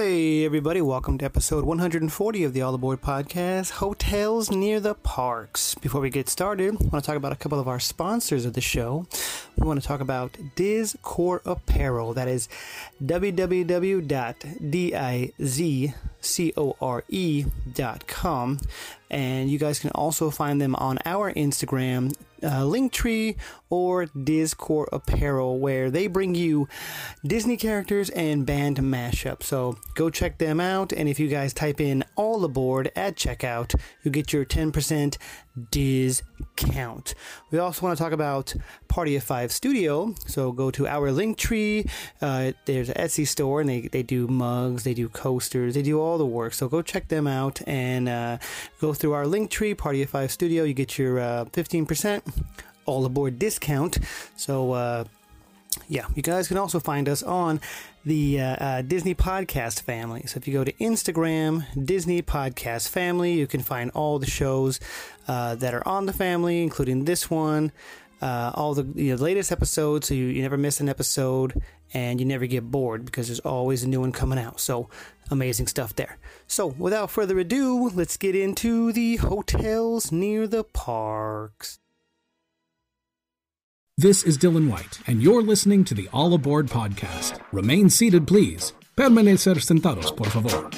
Hey, everybody, welcome to episode 140 of the All Aboard podcast Hotels Near the Parks. Before we get started, I want to talk about a couple of our sponsors of the show. We want to talk about Dizcore Apparel. That is www.dizcore.com. And you guys can also find them on our Instagram, uh, Linktree or Dizcore Apparel, where they bring you Disney characters and band mashup. So go check them out. And if you guys type in all aboard at checkout, you get your 10% discount. We also want to talk about Party of Five Studio. So go to our Linktree. Uh, there's an Etsy store, and they, they do mugs, they do coasters, they do all the work. So go check them out and uh, go through our link tree, Party of Five Studio. You get your uh, 15% all aboard discount. So, uh, yeah, you guys can also find us on the uh, uh, Disney Podcast family. So if you go to Instagram, Disney Podcast Family, you can find all the shows uh, that are on the family, including this one, uh, all the you know, latest episodes, so you, you never miss an episode and you never get bored because there's always a new one coming out. So amazing stuff there. So without further ado, let's get into the hotels near the parks. This is Dylan White, and you're listening to the All Aboard podcast. Remain seated, please. Permanecer sentados, por favor.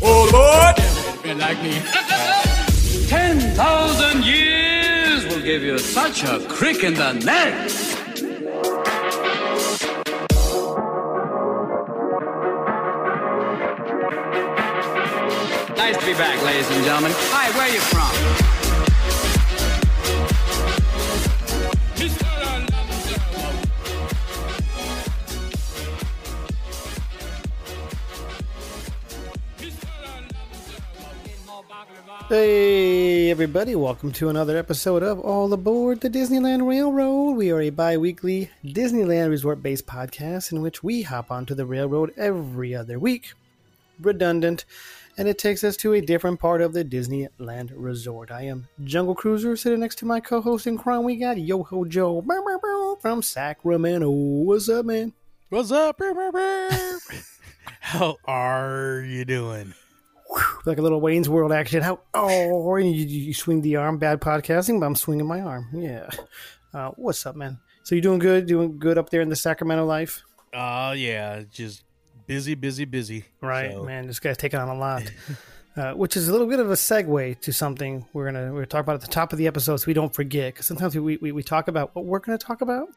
Oh Lord! You like me? Ten thousand years will give you such a crick in the neck. Nice to be back, ladies and gentlemen. Hi, where are you from? Hey, everybody, welcome to another episode of All Aboard the Disneyland Railroad. We are a bi weekly Disneyland resort based podcast in which we hop onto the railroad every other week. Redundant, and it takes us to a different part of the Disneyland resort. I am Jungle Cruiser, sitting next to my co host in crime. We got Yo Ho Joe from Sacramento. What's up, man? What's up? How are you doing? Like a little Wayne's World action. How? Oh, you, you swing the arm. Bad podcasting, but I'm swinging my arm. Yeah. Uh, what's up, man? So you doing good? Doing good up there in the Sacramento life? Uh yeah, just busy, busy, busy. Right, So, man. This guy's taking on a lot. Uh, which is a little bit of a segue to something we're gonna we're gonna talk about at the top of the episode, so we don't forget. Because sometimes we, we we talk about what we're gonna talk about.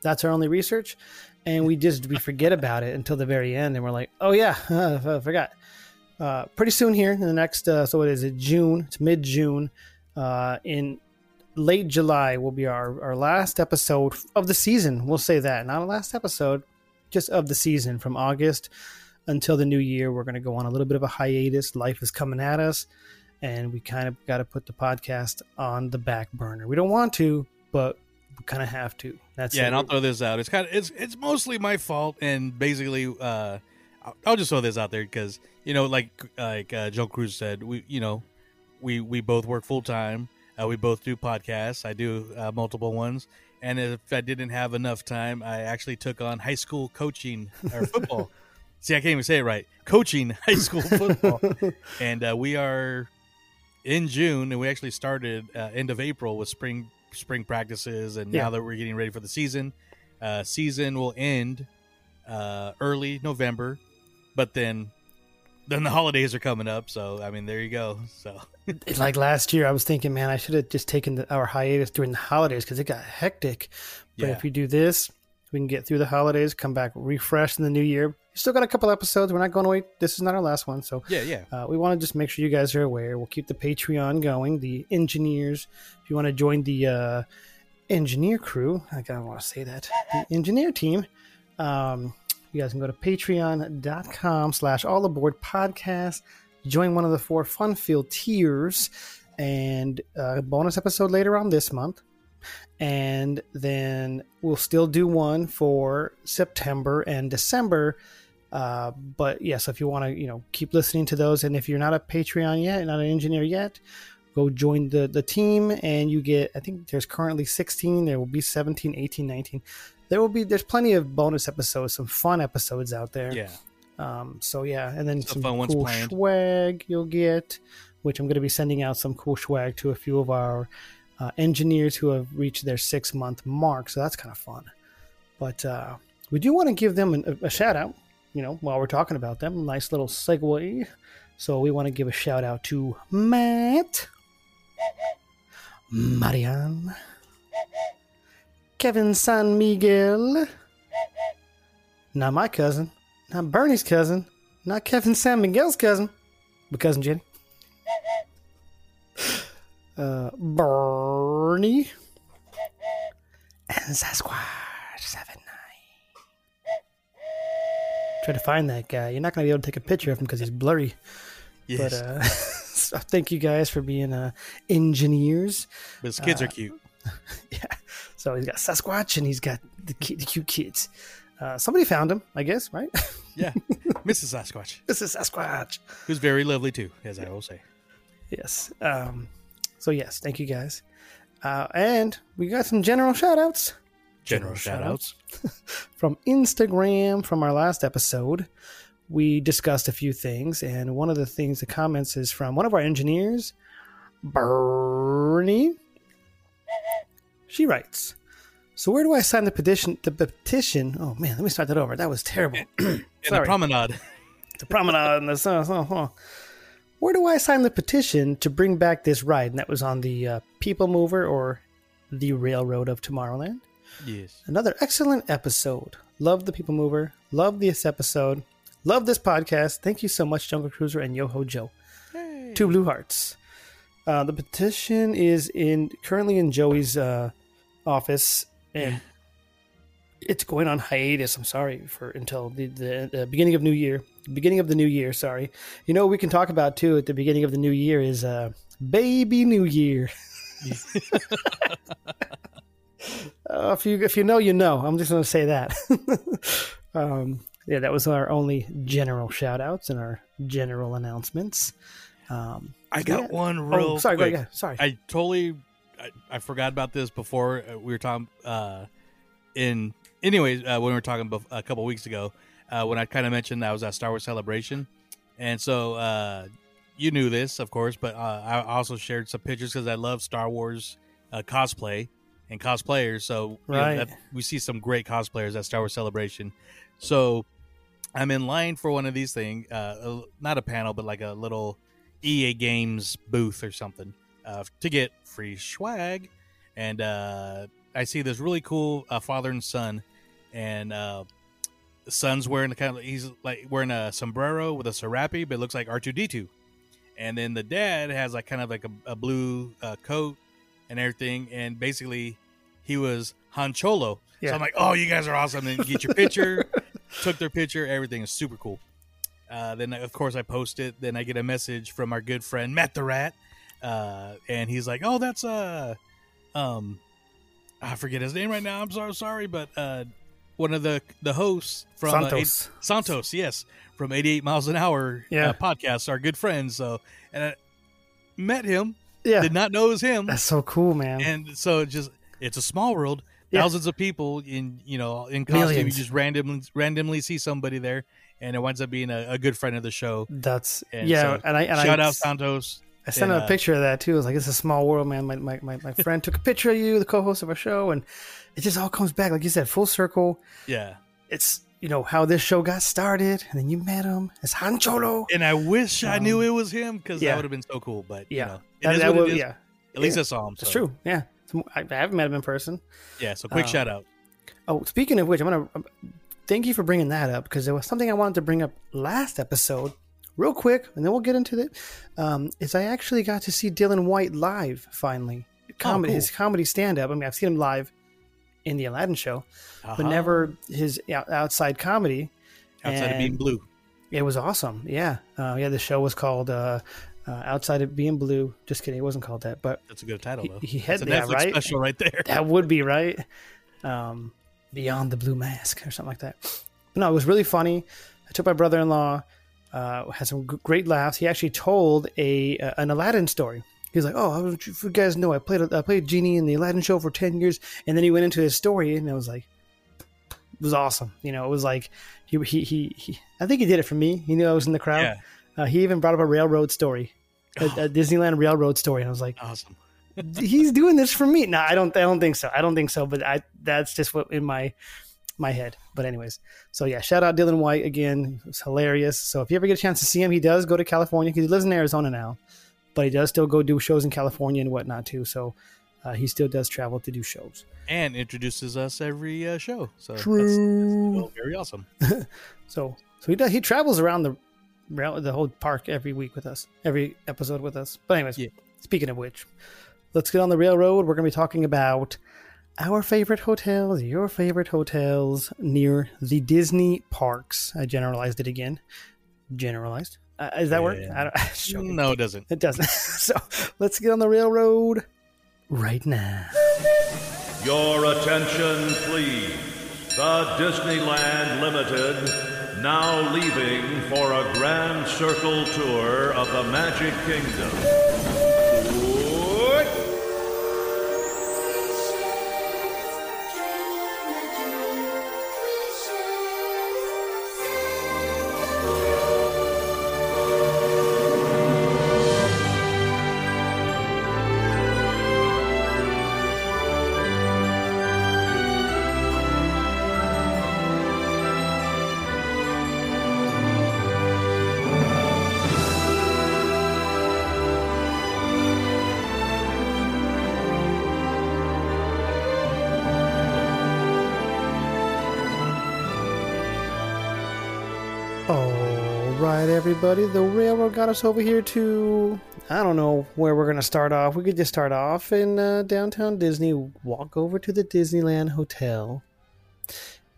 That's our only research, and we just we forget about it until the very end, and we're like, oh yeah, I forgot. Uh, pretty soon here in the next, uh, so what is it? June. It's mid June. Uh, in late July will be our our last episode of the season. We'll say that, not a last episode, just of the season from August until the new year. We're going to go on a little bit of a hiatus. Life is coming at us, and we kind of got to put the podcast on the back burner. We don't want to, but we kind of have to. That's Yeah, it. and I'll throw this out. It's kind of it's it's mostly my fault, and basically, uh, I'll, I'll just throw this out there because you know, like like uh, Joe Cruz said, we you know, we we both work full time. Uh, we both do podcasts. I do uh, multiple ones, and if I didn't have enough time, I actually took on high school coaching or football. See, I can't even say it right. Coaching high school football, and uh, we are in June, and we actually started uh, end of April with spring spring practices, and Yeah. now that we're getting ready for the season, uh, season will end uh, early November, but then then the holidays are coming up. So I mean, there you go. So It's like last year, I was thinking, man, I should have just taken the, our hiatus during the holidays because it got hectic. But Yeah. if we do this, we can get through the holidays, come back refreshed in the new year. We still got a couple episodes. We're not going away. This is not our last one. So yeah, yeah, uh, we want to just make sure you guys are aware. We'll keep the Patreon going. The engineers, if you want to join the uh, engineer crew, I gotta want to say that the engineer team. Um, you guys can go to patreon.com slash all aboard podcast join one of the four fun filled tiers and a bonus episode later on this month and then we'll still do one for september and december Uh, but yeah, so if you want to, you know, keep listening to those, and if you're not a Patreon yet, not an engineer yet, go join the the team, and you get. I think there's currently 16. There will be 17, 18, 19. There will be. There's plenty of bonus episodes, some fun episodes out there. Yeah. Um, so yeah, and then Some some, fun cool swag you'll get, which I'm going to be sending out some cool swag to a few of our uh, engineers who have reached their six month mark. So that's kind of fun. But uh, we do want to give them a, a shout out. You know, while we're talking about them, nice little segue. So we want to give a shout out to Matt, Marianne, Kevin San Miguel. Not my cousin. Not Bernie's cousin. Not Kevin San Miguel's cousin. But cousin Jenny. Uh, Bernie. And Sasquatch 79. Try to find that guy. You're not going to be able to take a picture of him because he's blurry. Yes. But uh, so thank you guys for being uh, engineers. But his kids are cute. Yeah. So he's got Sasquatch and he's got the, ki- the cute kids. Uh, somebody found him, I guess, right? Yeah. Mrs. Sasquatch. Mrs. Sasquatch. Who's very lovely too, as I will say. Yes. Um, so, yes, thank you guys. Uh, and we got some general shout outs General, General shout outs. from Instagram from our last episode. We discussed a few things, and one of the things, the comments is from one of our engineers, Bernie. She writes, "So where do I sign the petition? The petition? Oh man, let me start that over. That was terrible. In the promenade. the promenade and the so. Where do I sign the petition to bring back this ride? And that was on the uh, People Mover or the Railroad of Tomorrowland. yes. Another excellent episode. Love the People Mover. Love this episode. Love this podcast. Thank you so much, Jungle Cruiser and Yo Ho Joe. Hey. Two blue hearts. Uh, the petition is in currently in Joey's uh, office, and it's going on hiatus. I'm sorry for until the, the, the beginning of New Year. Beginning of the new year. Sorry. You know what we can talk about too at the beginning of the new year is uh, baby New Year. Uh, if you if you know, you know. I'm just going to say that. um, yeah, that was our only general shout outs and our general announcements. Um, I got yeah. one real oh, sorry, go quick. Sorry. I totally I, I forgot about this before uh, we were talking uh in anyways uh, when we were talking bef- a couple weeks ago uh, when I kind of mentioned I was at Star Wars Celebration and so uh you knew this of course but uh, I also shared some pictures because I love Star Wars uh, cosplay and cosplayers so you know, that- we see some great cosplayers at Star Wars Celebration so I'm in line for one of these things uh, not a panel but like a little EA Games booth or something uh, to get free swag. And uh, I see this really cool uh, father and son, and uh, the son's wearing the kind of he's like wearing a sombrero with a serape, but it looks like R two D two. And then the dad has like kind of like a, a blue uh, coat and everything, and basically he was Han Cholo. Yeah. So I'm like, oh, you guys are awesome! And get your picture. Took their picture. Everything is super cool. Uh, then of course I post it. Then I get a message from our good friend Matt the Rat, uh, and he's like, "Oh, that's uh, um, I forget his name right now. I'm so sorry, but uh, one of the the hosts from uh, Santos. eight- Santos, yes, from 88 miles an hour Yeah. uh, podcast, our good friends. So, and I met him, yeah, did not know it was him, that's so cool, man. and so it just it's a small world. Yeah. Thousands of people in you know in costume. Millions. You just randomly randomly see somebody there, and it winds up being a, a good friend of the show. that's And yeah, so, and I and Shout I, out Santos. I sent him and, a uh, picture of that too. I was like, "It's a small world, man." My my, my, my friend took a picture of you, the co-host of our show, and it just all comes back, like you said, full circle. Yeah, It's you know how this show got started, and then you met him It's Hancholo, and I wish I Um, knew it was him because yeah. that would have been so cool. But Yeah, you know, it That- is that what would- it is. yeah, At least Yeah. I saw him. it's true. Yeah, I, I haven't met him in person. Yeah, so quick Um, shout out. Oh, speaking of which, I'm gonna um, thank you for bringing that up because there was something I wanted to bring up last episode, real quick, and then we'll get into it. Um, is I actually got to see Dylan White live finally, comedy, cool. his comedy stand up. I mean, I've seen him live in the Aladdin show, but Uh-huh. never his out- outside comedy. outside of being blue. It was awesome. Yeah, uh, yeah. The show was called uh, uh, "Outside of Being Blue." Just kidding, it wasn't called that, but That's a good title he- though. he had- That's a yeah, right? special right there. that would be right. Um, Beyond the Blue Mask or something like that. But no, it was really funny. I took my brother-in-law. Uh, had some g- great laughs. He actually told a uh, an Aladdin story. He was like, "Oh, I don't know if you guys know, I played I played genie in the Aladdin show for ten years." And then he went into his story, and I was like, "It was awesome." You know, it was like he he he. he I think he did it for me. He knew I was in the crowd. Yeah. Uh, he even brought up a railroad story, a, a Disneyland railroad story, and I was like, Awesome. He's doing this for me. No, I don't. I don't think so. I don't think so. But I that's just what in my my head. But anyways, so yeah, shout out Dylan White again. It's hilarious. So if you ever get a chance to see him, he does go to California because he lives in Arizona now, but he does still go do shows in California and whatnot too. So uh, he still does travel to do shows. And introduces us every uh, show. So True. that's well, very awesome. So so he does. He travels around the around the whole park every week with us, every episode with us. But anyways, Yeah. speaking of which, let's get on the railroad. We're going to be talking about our favorite hotels, your favorite hotels near the Disney parks. I generalized it again. Generalized. Uh, does that work? I don't, just. No, it doesn't. It doesn't. so let's get on the railroad right now. Your attention, please. The Disneyland Limited now leaving for a grand circle tour of the Magic Kingdom. Everybody. The railroad got us over here to. I don't know where we're going to start off. We could just start off in uh, downtown Disney, walk over to the Disneyland Hotel,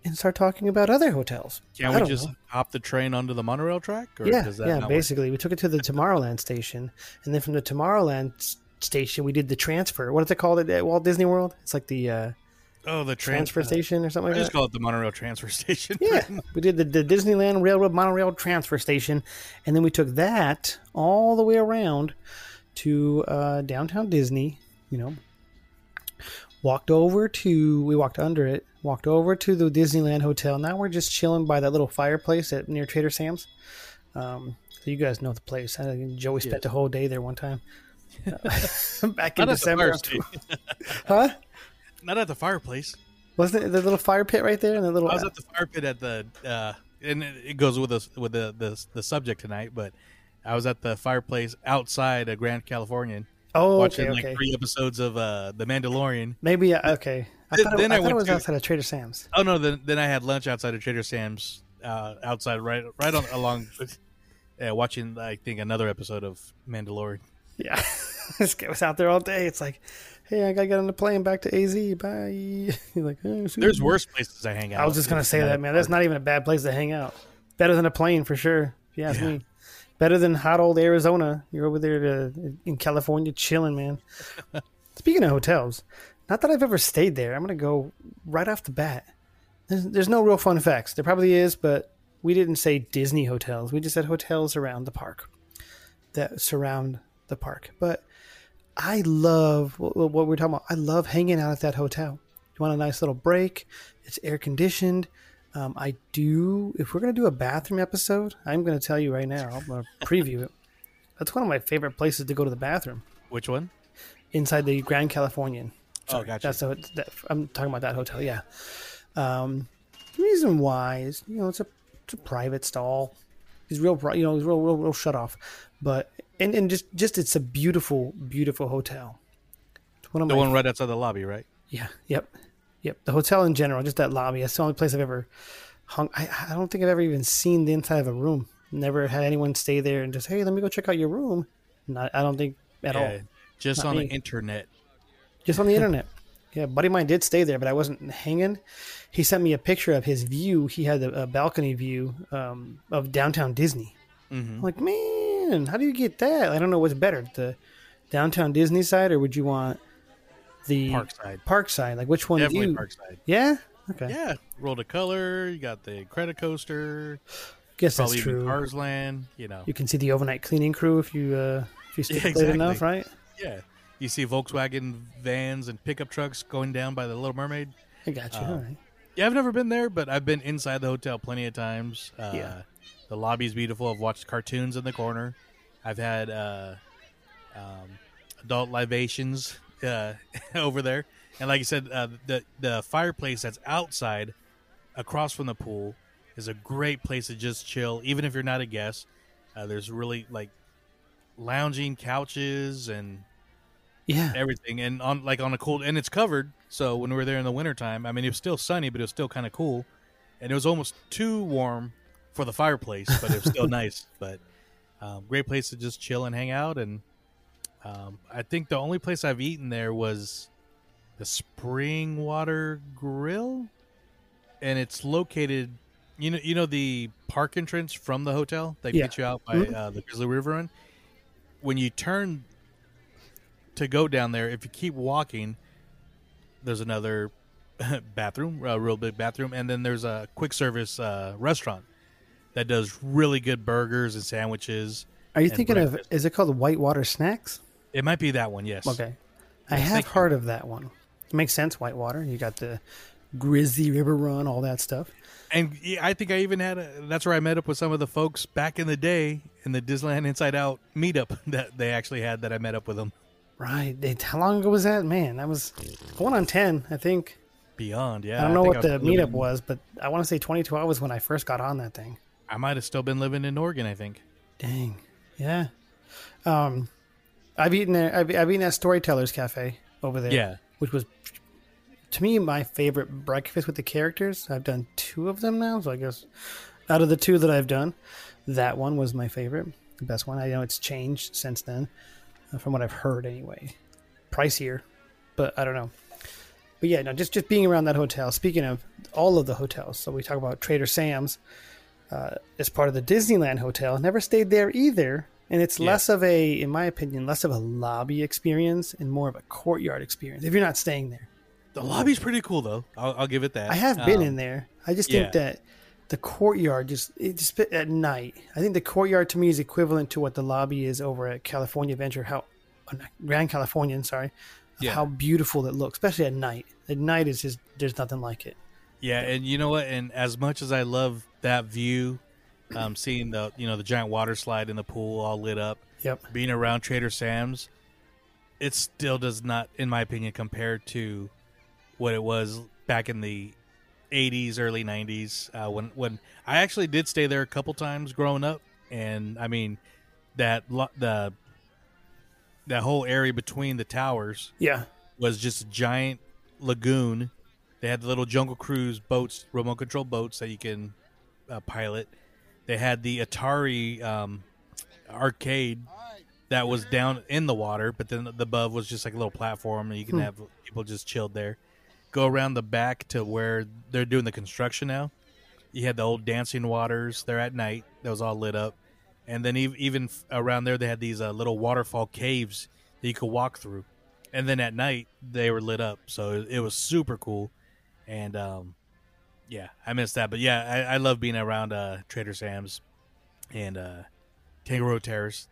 and start talking about other hotels. Can I we just know. hop the train onto the monorail track? Or Yeah, yeah. not work? Basically, we took it to the Tomorrowland station, and then from the Tomorrowland station, we did the transfer. What is it called at Walt Disney World? It's like the uh, Oh, the transfer transfer station or something I like just that. call it the monorail transfer station. Yeah, we did the, the Disneyland Railroad monorail transfer station, and then we took that all the way around to uh, downtown Disney. You know, walked over to we walked under it, walked over to the Disneyland Hotel. Now we're just chilling by that little fireplace at near Trader Sam's. Um, so you guys know the place. I, Joey spent Yes. the whole day there one time. Uh, back in Not at the December, huh? Not at the fireplace. Wasn't it the little fire pit right there and the little? I was at the fire pit at the, uh, and it goes with us with the, the the subject tonight. But I was at the fireplace outside of Grand Californian, oh, watching okay, like okay. three episodes of uh, The Mandalorian. Maybe uh, okay. I Then- thought, it, then I I thought it went was to- outside of Trader Sam's. Oh no! Then then I had lunch outside of Trader Sam's, uh, outside right right on along, with, yeah, watching I think another episode of Mandalorian. Yeah, this guy was out there all day. It's like, hey, I gotta get on the plane back to AZ. Bye. Like, oh, There's worse places to hang out. I was just gonna say that, man. That's not even a bad place to hang out. Better than a plane for sure. If you ask Yeah. me, better than hot old Arizona. You're over there to, in California chilling, man. Speaking of hotels, not that I've ever stayed there. I'm gonna go right off the bat. There's, there's no real fun facts. There probably is, but we didn't say Disney hotels. We just said hotels around the park that surround the park. But I love what, what we're talking about. I love hanging out at that hotel. You want a nice little break? It's air conditioned. Um, I do. If we're gonna do a bathroom episode, I'm gonna tell you right now. I'm gonna preview it. That's one of my favorite places to go to the bathroom Which one? inside the Grand Californian. Oh, gotcha. That's a, that, I'm talking about that hotel. Yeah. Um, the reason why is you know it's a it's a private stall. He's real, you know, he's real, real, real shut off. But and and just just it's a beautiful, beautiful hotel. It's one of The my one right outside the lobby, right? yeah. Yep. Yep. The hotel in general, just that lobby. That's the only place I've ever hung. I, I don't think I've ever even seen the inside of a room. Never had anyone stay there and just, hey, let me go check out your room. Not, I don't think at all. Just Not on me. the internet. Just on the internet. Yeah, buddy of mine did stay there, but I wasn't hanging. He sent me a picture of his view. He had a, a balcony view um, of downtown Disney. Mm-hmm. Like, man, how do you get that? I don't know what's better, the downtown Disney side, or would you want the Parkside. Park side? Like, which one do Definitely you? Parkside. Yeah. Okay. Yeah, roll the color. You got the Incredicoaster. Guess that's Probably even true. Cars Land. You know, You can see the overnight cleaning crew if you uh, if you Yeah, stick late enough, right? yeah. You see Volkswagen vans and pickup trucks going down by the Little Mermaid. I got you. Uh, All right. Yeah, I've never been there, but I've been inside the hotel plenty of times. Uh, Yeah. The lobby's beautiful. I've watched cartoons in the corner. I've had uh, um, adult libations uh, over there, and like you said, uh, the the fireplace that's outside, across from the pool, is a great place to just chill. Even if you're not a guest, uh, there's really like lounging couches and Yeah. everything and on like on a cold and it's covered so when we were there in the wintertime i mean it was still sunny but it was still kind of cool and it was almost too warm for the fireplace but it was still nice but um, great place to just chill and hang out and um, i think the only place i've eaten there was the spring water grill and it's located you know you know the park entrance from the hotel they Yeah. get you out by Mhm. uh, the grizzly river run when you turn to go down there, if you keep walking, there's another bathroom, a real big bathroom, and then there's a quick service uh, restaurant that does really good burgers and sandwiches. Are you thinking of? Is it called Whitewater Snacks? It might be that one, yes. Okay. I have heard of that one. It makes sense. Whitewater. You got the Grizzly River Run, all that stuff. And I think I even had a. That's where I met up with some of the folks back in the day in the Disneyland Inside Out meetup that they actually had. That I met up with them. Right. They, how long ago was that? Man, that was going on 10, I think. Beyond, yeah. I don't know think what the was living- meetup was, but I want to say 22 hours when I first got on that thing. I might have still been living in Oregon. I think. Dang. Yeah. Um, I've eaten there. I've, I've eaten at Storytellers Cafe over there. Yeah. Which was, to me, my favorite breakfast with the characters. I've done two of them now, so I guess out of the two that I've done, that one was my favorite, the best one. I know it's changed since then, from what I've heard anyway. Pricier, but I don't know. But yeah, no, just just being around that hotel. Speaking of all of the hotels, so we talk about Trader Sam's uh, as part of the Disneyland hotel. Never stayed there either, and it's Yeah. less of a, in my opinion, less of a lobby experience and more of a courtyard experience. If you're not staying there, The lobby's pretty cool though. I'll, I'll give it that. I have been Um, in there. I just yeah. think that the courtyard just it just at night. I think the courtyard to me is equivalent to what the lobby is over at California Adventure. How uh, Grand Californian, sorry. Yeah. How beautiful it looks, especially at night. At night is just there's nothing like it. Yeah, and you know what? And as much as I love that view, um, seeing the you know the giant water slide in the pool all lit up, Yep. being around Trader Sam's, it still does not, in my opinion, compare to what it was back in the '80s, early '90s. Uh, when when I actually did stay there a couple times growing up, and I mean that lo- the that whole area between the towers Yeah. was just a giant lagoon. They had the little Jungle Cruise boats, remote control boats that you can uh, pilot. They had the Atari um, arcade that was down in the water, but then the above was just like a little platform, and you can have people just chilled there. Go around the back to where they're doing the construction now. You had the old dancing waters there at night. That was all lit up, and then ev- even around there they had these uh, little waterfall caves that you could walk through and then at night they were lit up so it, it was super cool and um yeah i missed that but yeah i, I love being around uh trader sam's and uh Tangaroa Terrace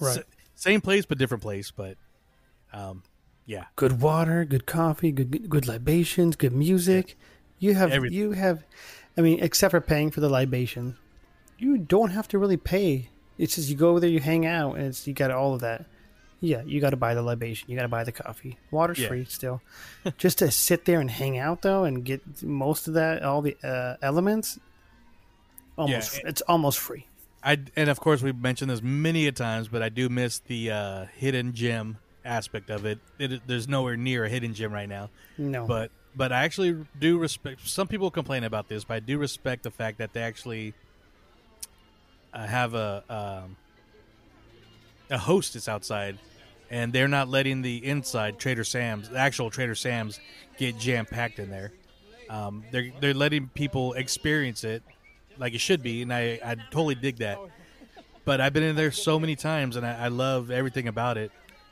Right. S- same place but different place but um yeah Good water, good coffee, good good libations, good music. You have Everything. you have I mean, except for paying for the libation, you don't have to really pay. It's just you go over there, you hang out, and it's you got all of that. Yeah, you got to buy the libation, you got to buy the coffee. Water's Yeah. free still. just to sit there and hang out though, and get most of that, all the uh, elements. Almost, Yeah. it's almost free. i and of course we've mentioned this many a times but i do miss the uh hidden gem aspect of it. it there's nowhere near a hidden gem right now No, but but I actually do respect. Some people complain about this, but I do respect the fact that they actually uh, have a um, a hostess outside, and they're not letting the inside Trader Sam's, the actual Trader Sam's, get jam packed in there. Um, they're they're letting people experience it like it should be, and I I totally dig that. But I've been in there so many times, and I, I love everything about it.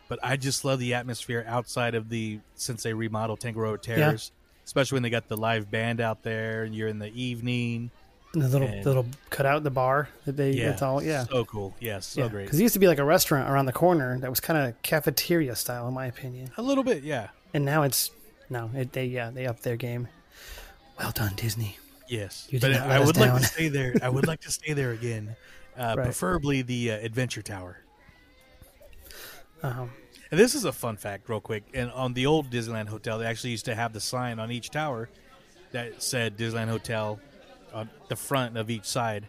But I just love the atmosphere outside of the since they remodeled Tangaroa Terrace, especially when they got the live band out there, and you're in the evening, And the little And- little cutout the bar that they Yeah, it's all yeah. so cool. Yes, so great. Because it used to be like a restaurant around the corner that was kind of cafeteria style, in my opinion. A little bit, yeah. And now it's no, it, they yeah they upped their game. Well done, Disney. Yes, You did but I would like to stay there. I would like to stay there again, uh, Right. preferably the uh, Adventure Tower. Um, And this is a fun fact, real quick. And on the old Disneyland Hotel, they actually used to have the sign on each tower that said Disneyland Hotel on the front of each side.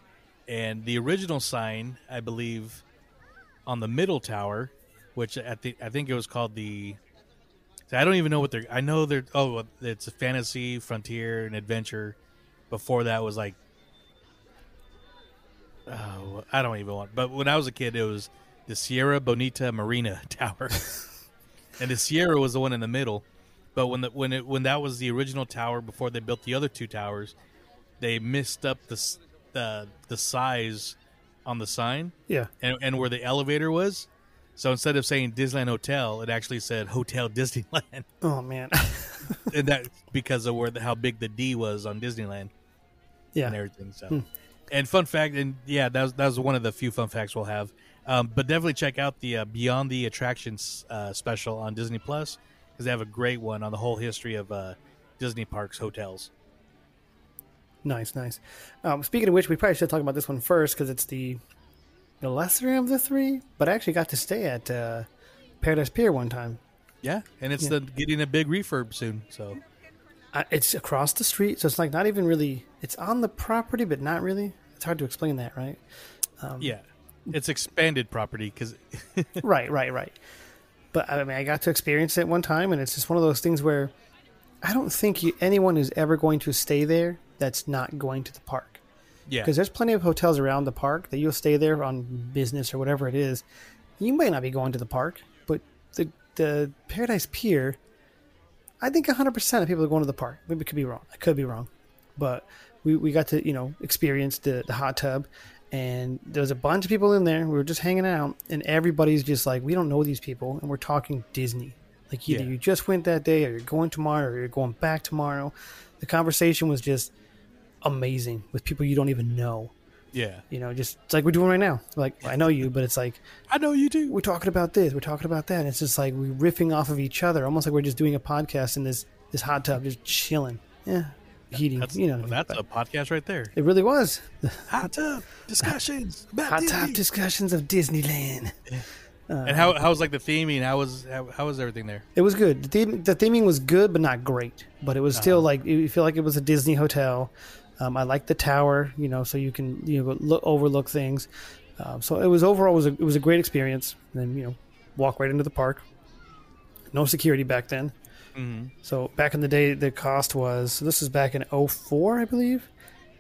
And the original sign, I believe, on the middle tower, which at the I think it was called the. I don't even know what they're. I know they're. Oh, it's a fantasy, frontier, and adventure. Before that was like. Oh, I don't even want. But when I was a kid, it was the Sierra Bonita Marina Tower, and the Sierra was the one in the middle. But when the, when it when that was the original tower before they built the other two towers, they missed up the the the size on the sign yeah, and, and where the elevator was. So instead of saying Disneyland Hotel, it actually said Hotel Disneyland, oh man, and that because of where the, how big the D was on Disneyland yeah. and everything. So, hmm. and fun fact, and yeah, that was that was one of the few fun facts we'll have. Um, but definitely check out the uh, Beyond the Attractions uh, special on Disney Plus because they have a great one on the whole history of uh, Disney parks hotels. Nice, nice. Um, speaking of which, we probably should talk about this one first because it's the the lesser of the three. But I actually got to stay at uh, Paradise Pier one time. Yeah, and it's the getting a big refurb soon. So it's across the street, so it's like not even really. It's on the property, but not really. It's hard to explain that, right? yeah, it's expanded property because right, right, right. But I mean, I got to experience it one time, and it's just one of those things where I don't think you, anyone is ever going to stay there that's not going to the park. yeah, Because there's plenty of hotels around the park that you'll stay there on business or whatever it is. You might not be going to the park, but the the Paradise Pier, I think 100% of people are going to the park. Maybe it could be wrong. I could be wrong. But we, we got to, you know, experience the, the hot tub. And there was a bunch of people in there. We were just hanging out. And everybody's just like, we don't know these people. And we're talking Disney. Like either Yeah. you just went that day or you're going tomorrow or you're going back tomorrow. The conversation was just amazing with people you don't even know. yeah. You know, just it's like we're doing right now. Like I know you, but it's like I know you do. we're talking about this, we're talking about that. And it's just like we're riffing off of each other, almost like we're just doing a podcast in this this hot tub, just chilling. Yeah, heating. That's you know, mean? that's But a podcast right there. it really was Hot tub discussions about hot Disney. tub discussions of Disneyland. and how how was like the theming? How was how, how was everything there? It was good. The, theme, the theming was good, but not great. But it was still like you feel like it was a Disney hotel. Um, I like the tower, you know, so you can you know look, overlook things. Um, so it was overall was a, it was a great experience. And then you know, walk right into the park. No security back then. Mm-hmm. So back in the day, the cost was this is back in 04, I believe.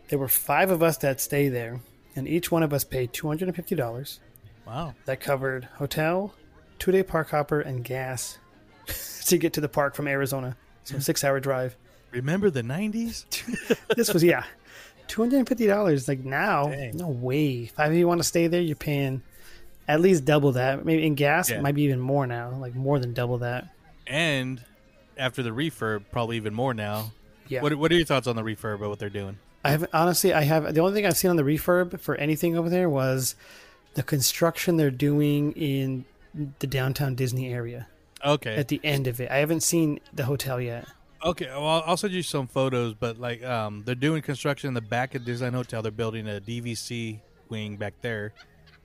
There were five of us that stay there, and each one of us paid two hundred and fifty dollars. Wow. That covered hotel, two day park hopper, and gas to get to the park from Arizona. So six hour drive. Remember the '90s? This was yeah, two hundred and fifty dollars. Like now, Dang. no way. If you want to stay there, you're paying at least double that. Maybe in gas, Yeah. it might be even more now. Like more than double that. And after the refurb, probably even more now. Yeah. What What are your thoughts on the refurb of what they're doing? I have honestly, I have the only thing I've seen on the refurb for anything over there was the construction they're doing in the downtown Disney area Okay. at the end of it. I haven't seen the hotel yet. Okay, well, I'll- send you some photos, but like, um, they're doing construction in the back of Design Hotel. They're building a DVC wing back there,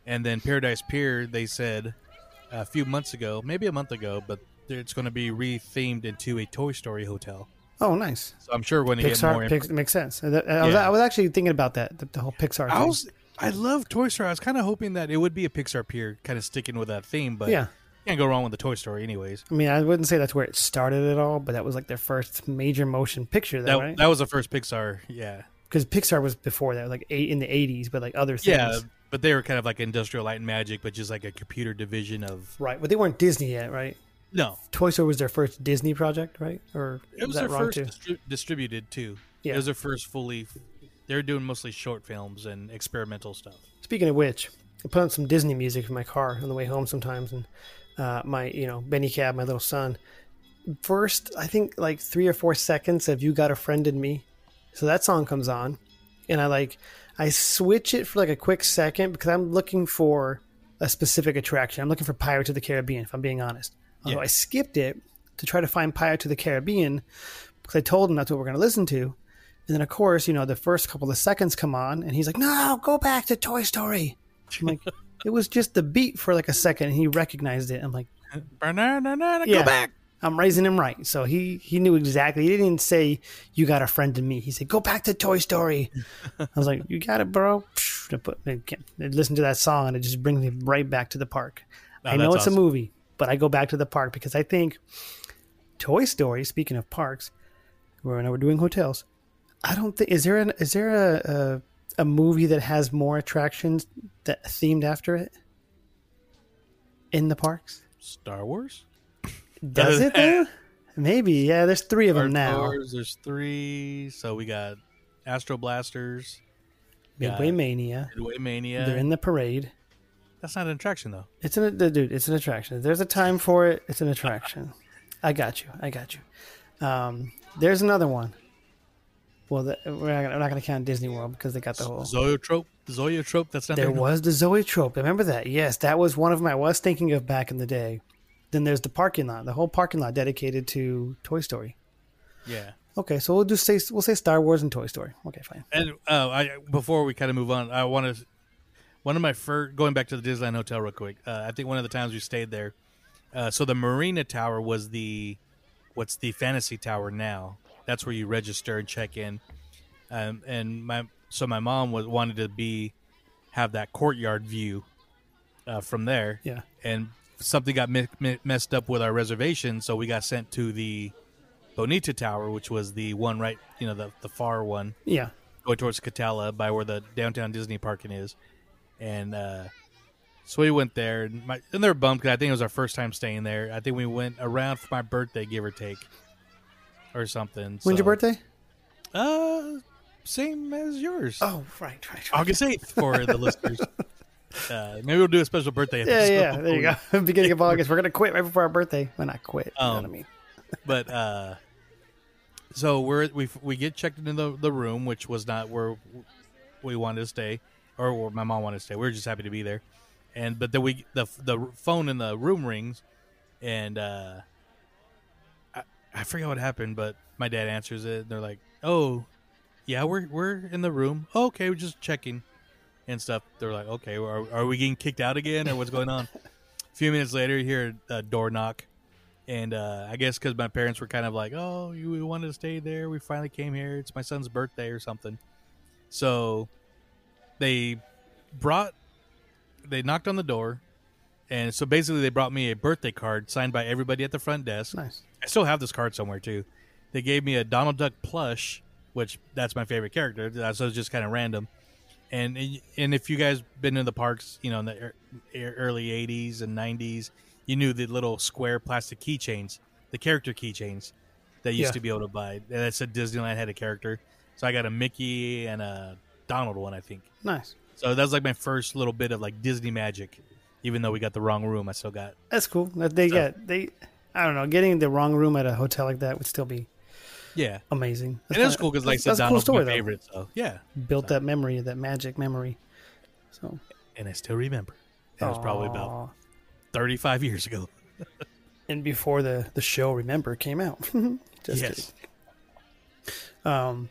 and then Paradise Pier. They said a few months ago, maybe a month ago, but it's going to be rethemed into a Toy Story hotel. Oh, nice. So I'm sure when you get more, Pix, makes sense. I was, Yeah. I was actually thinking about that, the, the whole Pixar I was, I love Toy Story. I was kind of hoping that it would be a Pixar Pier, kind of sticking with that theme, but yeah. can't go wrong with the Toy Story, anyways. I mean, I wouldn't say that's where it started at all, but that was like their first major motion picture, That right? that was the first Pixar, yeah, Because Pixar was before that, like eight in the '80s, but like other things. yeah. But they were kind of like Industrial Light and Magic, but just like a computer division of Right, but they weren't Disney yet, right? No. Toy Story was their first Disney project, right? Or It was that their wrong first too? distri- distributed too. Yeah. It was their first fully. They were doing mostly short films and experimental stuff. Speaking of which, I put on some Disney music in my car on the way home sometimes, and uh, my, you know, Benny Cab, my little son. First, I think like three or four seconds of "You Got a Friend in Me," so that song comes on, and I like I switch it for like a quick second because I'm looking for a specific attraction. I'm looking for Pirates of the Caribbean, if I'm being honest. Although Yeah. I skipped it to try to find Pirates of the Caribbean because I told him that's what we're going to listen to. And then, of course, you know, the first couple of seconds come on, and he's like, "No, go back to Toy Story." I'm like, "It was just the beat for like a second, and he recognized it." I'm like, Banana, Yeah. Go back. I'm raising him right. So he he knew exactly. He didn't say you got a friend in me. He said go back to Toy Story. I was like, you got it, bro. I listen to that song and it just brings me right back to the park. Oh, I know it's awesome. a movie, but I go back to the park because I think Toy Story. Speaking of parks, we're now we're doing hotels. I don't think is there an is there a a, a movie that has more attractions that themed after it in the parks? Star Wars. Does it though? Maybe, yeah. There's three of them now. Wars, There's three. So we got Astro Blasters, Midway Mania. Midway Mania. They're in the parade. That's not an attraction though. It's an dude. It's an attraction. If There's a time for it. It's an attraction. I got you. I got you. Um, there's another one. Well, the, we're not, gonna- we're not going to count Disney World because they got the whole. Zoetrope. Zoetrope. That's not There there. was the Zoetrope. Remember that? Yes, that was one of them I was thinking of back in the day. Then there's the parking lot. The whole parking lot dedicated to Toy Story. Yeah. Okay, so we'll just say we'll say Star Wars and Toy Story. Okay, fine. And uh, I before we kind of move on, I want to one of my first going back to the Disneyland Hotel real quick. Uh, I think one of the times we stayed there. Uh, so the Marina Tower was the what's the Fantasy Tower now. That's where you register and check in. Um, and my so my mom was wanted to be have that courtyard view uh, from there. Yeah. And something got mi- mi- messed up with our reservation, so we got sent to the Bonita Tower, which was the one right, you know, the the far one Yeah. going towards Catala by where the downtown Disney parking is, and uh, so we went there. And, my, and they're bummed because I think it was our first time staying there. I think we went around for my birthday, give or take, or something. When's your birthday? Uh, same as yours. Oh, right, right, right. August eighth for the listeners. Uh, maybe we'll do a special birthday. Yeah, yeah. There you go. Beginning of August, we're gonna quit right before our birthday. Well, I quit. you know what I Um, mean? but uh so we're we we get checked into the, the room which was not where we wanted to stay or where my mom wanted to stay we were just happy to be there and but then we the the phone in the room rings and uh I, I forget what happened but my dad answers it they're like oh yeah we're we're in the room oh, okay we're just checking and stuff they're like okay are, are we getting kicked out again or what's going on a few minutes later you hear a door knock and uh, I guess because my parents were kind of like, "Oh, you we wanted to stay there. We finally came here. It's my son's birthday or something." So they brought, they knocked on the door, and so basically they brought me a birthday card signed by everybody at the front desk. Nice. I still have this card somewhere too. They gave me a Donald Duck plush, which that's my favorite character. So it's just kind of random. And and if you guys been in the parks, you know, in the ear- ear- early '80s and '90s, you knew the little square plastic keychains, the character keychains that used Yeah. to be able to buy. That said Disneyland had a character. So I got a Mickey and a Donald one, I think. Nice. So that was like my first little bit of like Disney magic. Even though we got the wrong room, I still got That's cool. That they get they. I don't know. Getting the wrong room at a hotel like that would still be yeah. amazing. It is cool because like that's a cool story, my though. favorite. So yeah, Built that memory, that magic memory. So and I still remember. That was probably about 35 years ago. and before the the show Remember came out. Just yes. kidding. Um,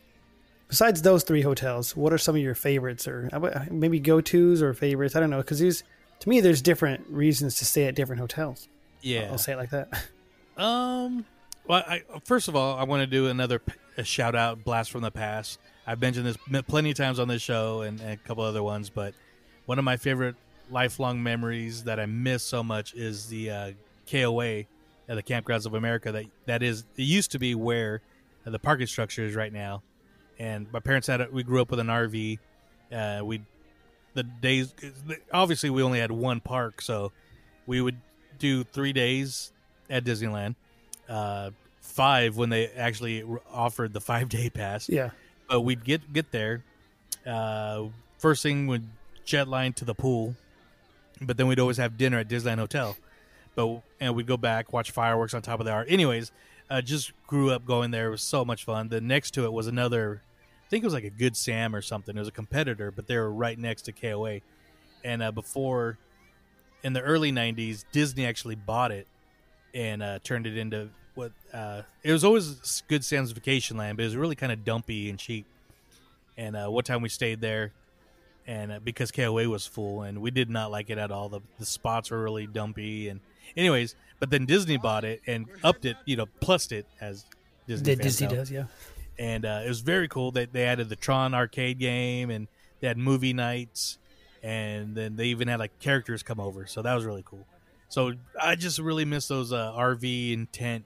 besides those three hotels, what are some of your favorites, or maybe go tos or favorites? I don't know, because there's to me there's different reasons to stay at different hotels. Yeah. I'll say it like that. Um. Well, I, first of all, I want to do another shout out blast from the past. I've mentioned this plenty of times on this show and, and a couple other ones, but one of my favorite lifelong memories that I miss so much is the uh, KOA at the Kampgrounds of America. That that is it used to be where the parking structure is right now, and my parents had it. We grew up with an RV. Uh, we the days obviously we only had one park, so we would do three days at Disneyland, uh, five when they actually offered the five day pass. yeah, But we'd get get there. Uh, first thing would jet line to the pool, but then we'd always have dinner at Disneyland Hotel. But and we'd go back watch fireworks on top of the art. Anyways, uh, just grew up going there. It was so much fun. The next to it was another think it was like a Good Sam or something. It was a competitor, but they were right next to KOA. And uh, before, in the early '90s, Disney actually bought it and uh, turned it into what uh, it was always Good Sam's Vacation Land, but it was really kind of dumpy and cheap. And uh, one time we stayed there, and uh, because KOA was full, and we did not like it at all. The the spots were really dumpy, and anyways, but then Disney bought it and upped it, you know, plussed it as Disney. Did fans Disney know does, yeah. And uh, it was very cool. that they added the Tron arcade game, and they had movie nights, and then they even had like characters come over. So that was really cool. So I just really miss those uh, RV and tent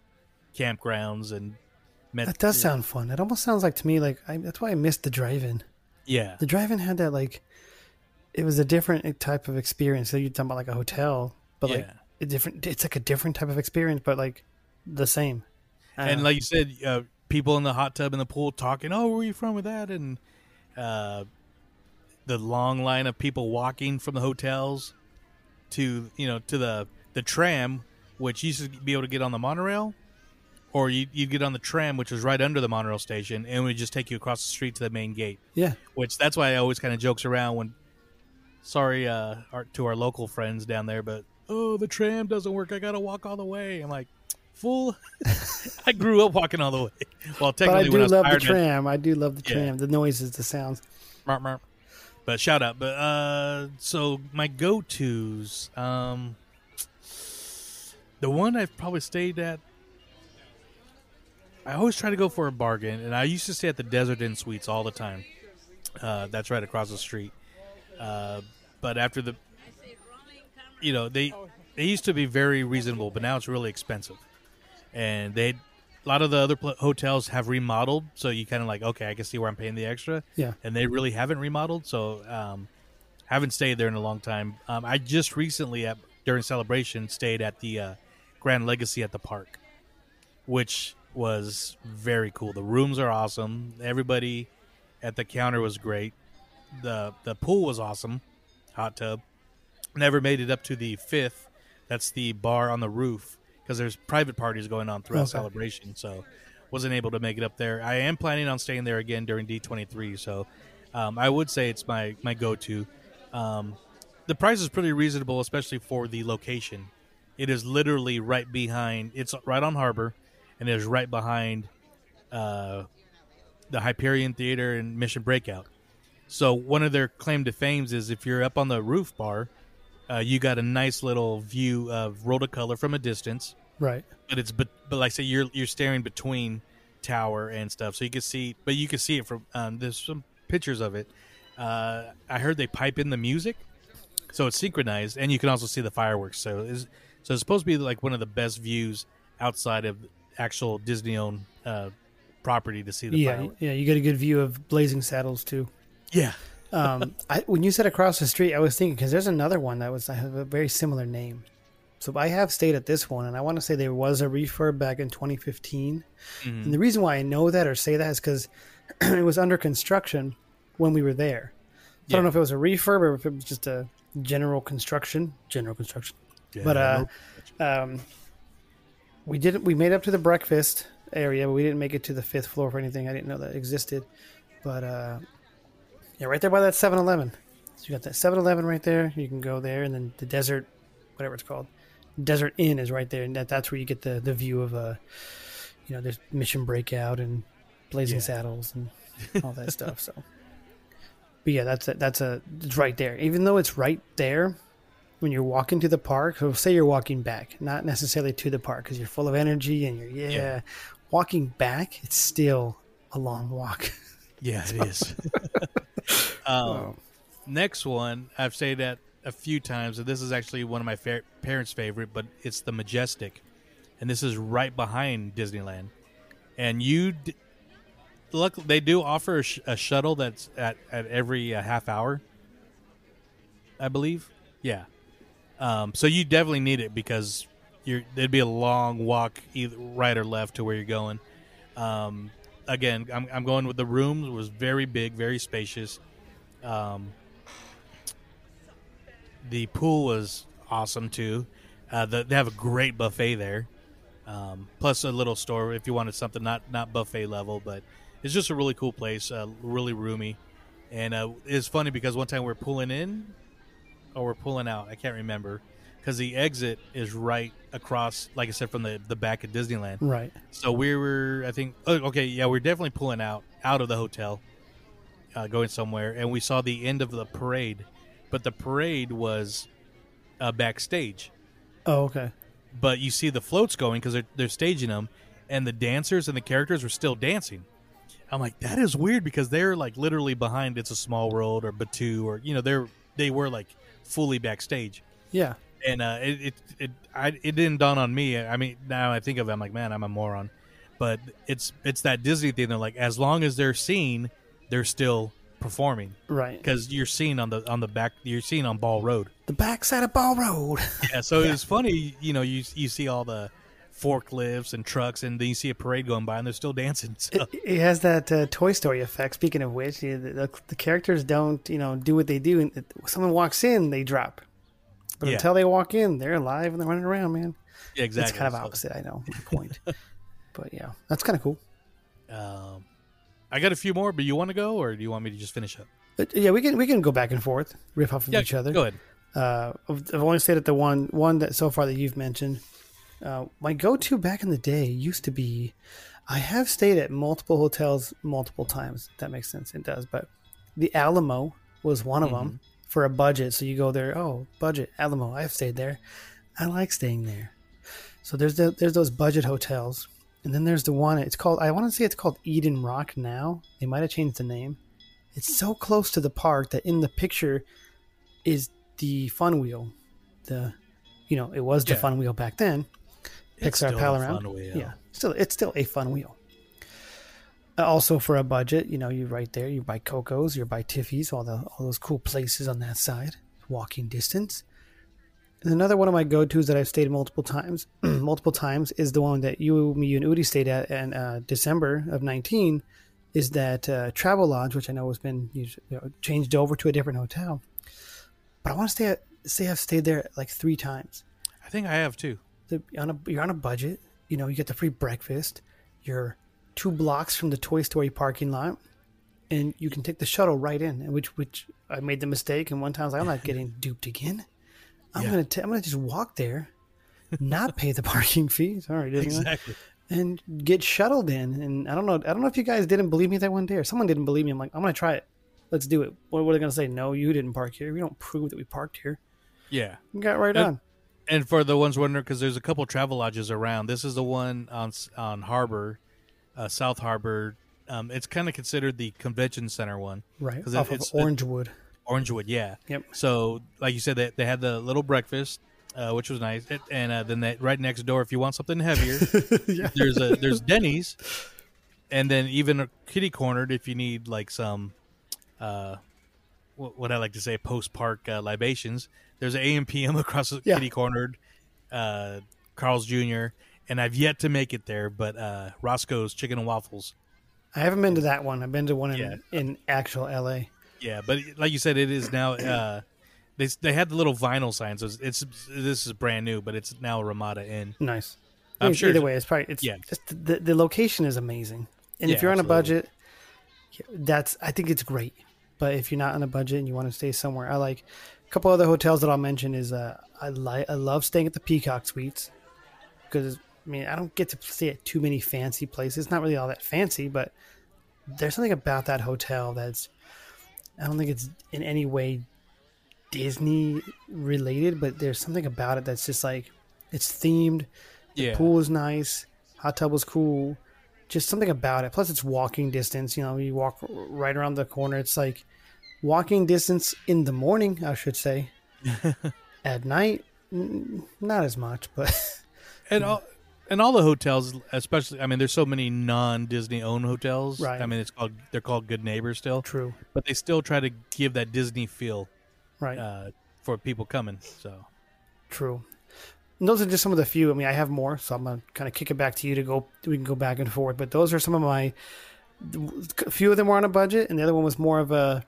campgrounds and met. That does sound fun. It almost sounds like to me like I, that's why I missed the drive-in. yeah, The drive-in had that like it was a different type of experience. So you're talking about like a hotel, but like Yeah. a different. It's like a different type of experience, but like the same. I and know. like you said, uh, people in the hot tub in the pool talking. Oh, where are you from with that? And uh, the long line of people walking from the hotels to you know to the the tram, which used to be able to get on the monorail, or you you get on the tram, which was right under the monorail station, and it would just take you across the street to the main gate. yeah, Which that's why I always kind of jokes around when. Sorry, uh, our, to our local friends down there, but oh, the tram doesn't work. I gotta walk all the way. I'm like, fool. I grew up walking all the way. Well, technically, but I do when I was love the tram. I do love the Yeah. tram. The noises, the sounds. Marp, marp. But shout out. But uh so my go tos, um the one I've probably stayed at I always try to go for a bargain and I used to stay at the Desert Inn Suites all the time. Uh that's right across the street. Uh but after the you know, they they used to be very reasonable, but now it's really expensive. And they a lot of the other pl- hotels have remodeled, so you kind of like, okay, I can see where I'm paying the extra Yeah. and they really haven't remodeled. So um, haven't stayed there in a long time. Um, I just recently at during celebration stayed at the uh, Grand Legacy at the park, which was very cool. The rooms are awesome. Everybody at the counter was great. the The pool was awesome, hot tub. Never made it up to the fifth. That's the bar on the roof because there's private parties going on throughout Okay. celebration. So wasn't able to make it up there. I am planning on staying there again during D23. So um, I would say it's my my go to. Um, the price is pretty reasonable, especially for the location. It is literally right behind. It's right on Harbor, and it is right behind uh, the Hyperion Theater and Mission Breakout. So one of their claim to fames is if you're up on the roof bar, uh, you got a nice little view of World of Color from a distance Right. but it's but but like I say you're you're staring between tower and stuff, so you can see, but you can see it from um, there's some pictures of it. Uh, I heard they pipe in the music, so it's synchronized, and you can also see the fireworks. So is so it's supposed to be like one of the best views outside of actual Disney owned uh, property to see the Yeah. fireworks. Yeah. You get a good view of Blazing Saddles too. Yeah, Um, I, when you said across the street, I was thinking because there's another one that was I have a very similar name. So I have stayed at this one, and I want to say there was a refurb back in 2015. And the reason why I know that or say that is because it was under construction when we were there. So I don't know if it was a refurb or if it was just a general construction. General construction. Yeah, But uh, um, we didn't. We made up to the breakfast area, but we didn't make it to the fifth floor for anything. I didn't know that existed. But uh, yeah, right there by that 7-Eleven. So you got that 7-Eleven right there. You can go there, and then the desert, whatever it's called, Desert Inn is right there, and that, that's where you get the the view of uh, you know, there's Mission Breakout and Blazing Yeah. Saddles and all that stuff. So, but yeah, that's a, that's a it's right there. Even though it's right there, when you're walking to the park, so say you're walking back, not necessarily to the park because you're full of energy and you're yeah, Yeah. walking back, it's still a long walk. Yeah, it is. Um, next one, I've said that a few times, and this is actually one of my fa- parents' favorite, but it's the Majestic, and this is right behind Disneyland. And you, d- look, they do offer a, sh- a shuttle that's at at every uh, half hour, I believe. Yeah. Um, so you definitely need it because you're there'd be a long walk either right or left to where you're going. Um, again, I'm, I'm going with the rooms. Was very big, very spacious. Um, the pool was awesome too. Uh, the, they have a great buffet there, um, plus a little store if you wanted something not not buffet level, but it's just a really cool place, uh, really roomy, and uh, it's funny because one time we are pulling in, or we're pulling out. I can't remember because the exit is right across, like I said, from the the back of Disneyland. Right. So we were, I think, oh, okay, yeah, we are definitely pulling out out of the hotel, uh, going somewhere, and we saw the end of the parade, but the parade was uh, backstage. Oh, okay. But you see the floats going because they're they're staging them, and the dancers and the characters were still dancing. I'm like, that is weird because they're like literally behind "It's a Small World" or "Batu" or you know they're they were like fully backstage. Yeah. And uh, it it it, I, it didn't dawn on me. I mean, now I think of it, I'm like, man, I'm a moron. But it's it's that Disney thing. They're like, as long as they're seen, they're still performing Right. because you're seen on the on the back. You're seen on Ball Road. The backside of Ball Road. Yeah, so it's funny, you know, you you see all the forklifts and trucks, and then you see a parade going by, and they're still dancing. So it, it has that uh, Toy Story effect. Speaking of which, the, the, the characters don't, you know, do what they do. And someone walks in, they drop. But Yeah. until they walk in, they're alive and they're running around, man. yeah, exactly. It's kind of So, opposite, I know. the Point. but yeah, that's kind of cool. Um, I got a few more, but you want to go, or do you want me to just finish up? But yeah, we can we can go back and forth, riff off of Yeah, each other. Go ahead. Uh, I've only stayed at the one one that so far that you've mentioned. Uh, my go-to back in the day used to be, I have stayed at multiple hotels multiple times. That makes sense. It does, but the Alamo was one of them for a budget. So you go there. Oh, budget Alamo. I've stayed there. I like staying there. So there's the, there's those budget hotels, and then there's the one. It's called. I want to say it's called Eden Rock now. They might have changed the name. It's so close to the park that in the picture is the fun wheel. The you know, it was the Yeah. fun wheel back then. It's Pixar still pal a around. fun wheel. Yeah. Still it's still a fun wheel. Uh, Also for a budget, you know, you right there, you buy Coco's, you buy Tiffy's, all the all those cool places on that side, walking distance. And another one of my go-tos that I've stayed multiple times, multiple times, is the one that you, me, and Udi stayed at in uh, December of nineteen. Is that uh, Travel Lodge, which I know has been you know, changed over to a different hotel, but I want to stay at, say I've stayed there like three times. I think I have too. The, on a, you're on a budget. You know, you get the free breakfast. You're two blocks from the Toy Story parking lot, and you can take the shuttle right in. And which which I made the mistake, and one time I was like, I'm not getting duped again. I'm Yeah. gonna t- I'm gonna just walk there, not pay the parking fee. Sorry, Disneyland, Exactly. and get shuttled in. And I don't know. I don't know if you guys didn't believe me that one day, or someone didn't believe me. I'm like, I'm gonna try it. Let's do it. What, are they gonna say? No, you didn't park here. We don't prove that we parked here. Yeah. We got right Uh, on. And for the ones wondering, because there's a couple travel lodges around. This is the one on on Harbor, uh, South Harbor. Um, it's kind of considered the convention center one. Right off it- of it's- Orangewood. Orangewood, yeah. Yep. So, like you said, they, they had the little breakfast, uh, which was nice, It- and uh, then that right next door, if you want something heavier, there's a there's Denny's, and then even a kitty cornered if you need like some, uh, what, what I like to say, post park uh, libations. There's an across the Yeah. kitty cornered, uh, Carl's Jr. And I've yet to make it there, but uh, Roscoe's Chicken and Waffles. I haven't been to that one. I've been to one in, Yeah. in actual LA. Yeah, but like you said, it is now. Uh, they they had the little vinyl signs. So it's, it's this is brand new, but it's now Ramada Inn. Nice. I'm Either- sure Either way, it's probably it's yeah. just the the location is amazing, and if you're on a budget, that's I think it's great. But if you're not on a budget and you want to stay somewhere, I like a couple other hotels that I'll mention. Is uh, I like I love staying at the Peacock Suites because I mean I don't get to stay at too many fancy places. It's not really all that fancy, but there's something about that hotel that's I don't think it's in any way Disney related, but there's something about it that's just like it's themed. Yeah, Pool is nice. Hot tub was cool. Just something about it. Plus, it's walking distance. You know, you walk right around the corner. It's like walking distance in the morning, I should say. At night, not as much, but and all and all the hotels, especially. I mean, there's so many non-Disney owned hotels. Right. I mean, it's called they're called Good Neighbors still, true. but they still try to give that Disney feel Right. uh, for people coming. So True. And those are just some of the few. I mean, I have more, so I'm gonna kind of kick it back to you to go. We can go back and forth, but those are some of my. A few of them were on a budget, and the other one was more of a.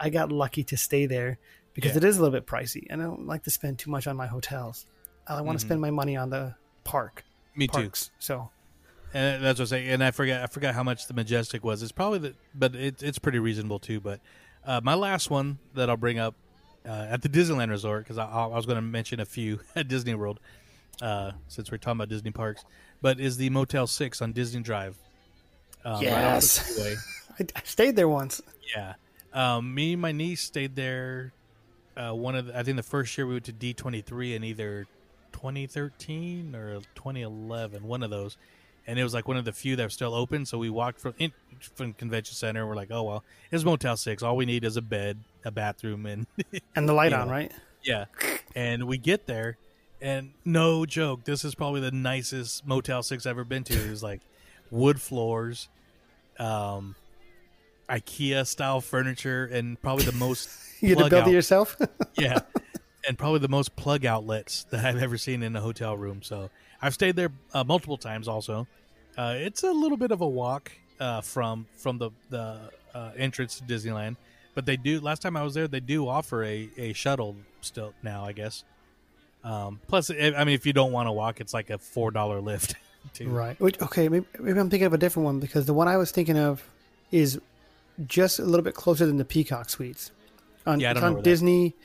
I got lucky to stay there because Yeah. it is a little bit pricey, and I don't like to spend too much on my hotels. I want to spend my money on the park me too. So and that's what I'm saying. And I forgot I forgot how much the majestic was. It's probably the, but it, it's pretty reasonable too. But uh, my last one that I'll bring up uh, at the Disneyland Resort because I, I was going to mention a few at Disney World uh, since we're talking about Disney parks, but is the Motel Six on Disney Drive. Um, right off the Yes. freeway. I, I stayed there once. Yeah. Um, me and my niece stayed there. Uh, one of the, I think the first year we went to D twenty three in either twenty thirteen or 2011, one of those, and it was like one of the few that were still open. So we walked from in, from convention center. We're like, oh well, it's Motel Six. All we need is a bed, a bathroom, and And the light on, right? yeah. And we get there, and no joke, this is probably the nicest Motel Six I've ever been to. It was like wood floors, um, IKEA style furniture, and probably the most You had to build out- it yourself? yeah, and probably the most plug outlets that I've ever seen in a hotel room. So I've stayed there uh, multiple times. Also, uh, it's a little bit of a walk uh, from from the the uh, entrance to Disneyland, but they do. Last time I was there, they do offer a a shuttle still now. I guess. Um, plus, I I mean, if you don't want to walk, it's like a four dollar lift. Too. Right. Which, okay, maybe, maybe I'm thinking of a different one because the one I was thinking of is just a little bit closer than the Peacock Suites. On, Yeah, I don't know on that- Disney,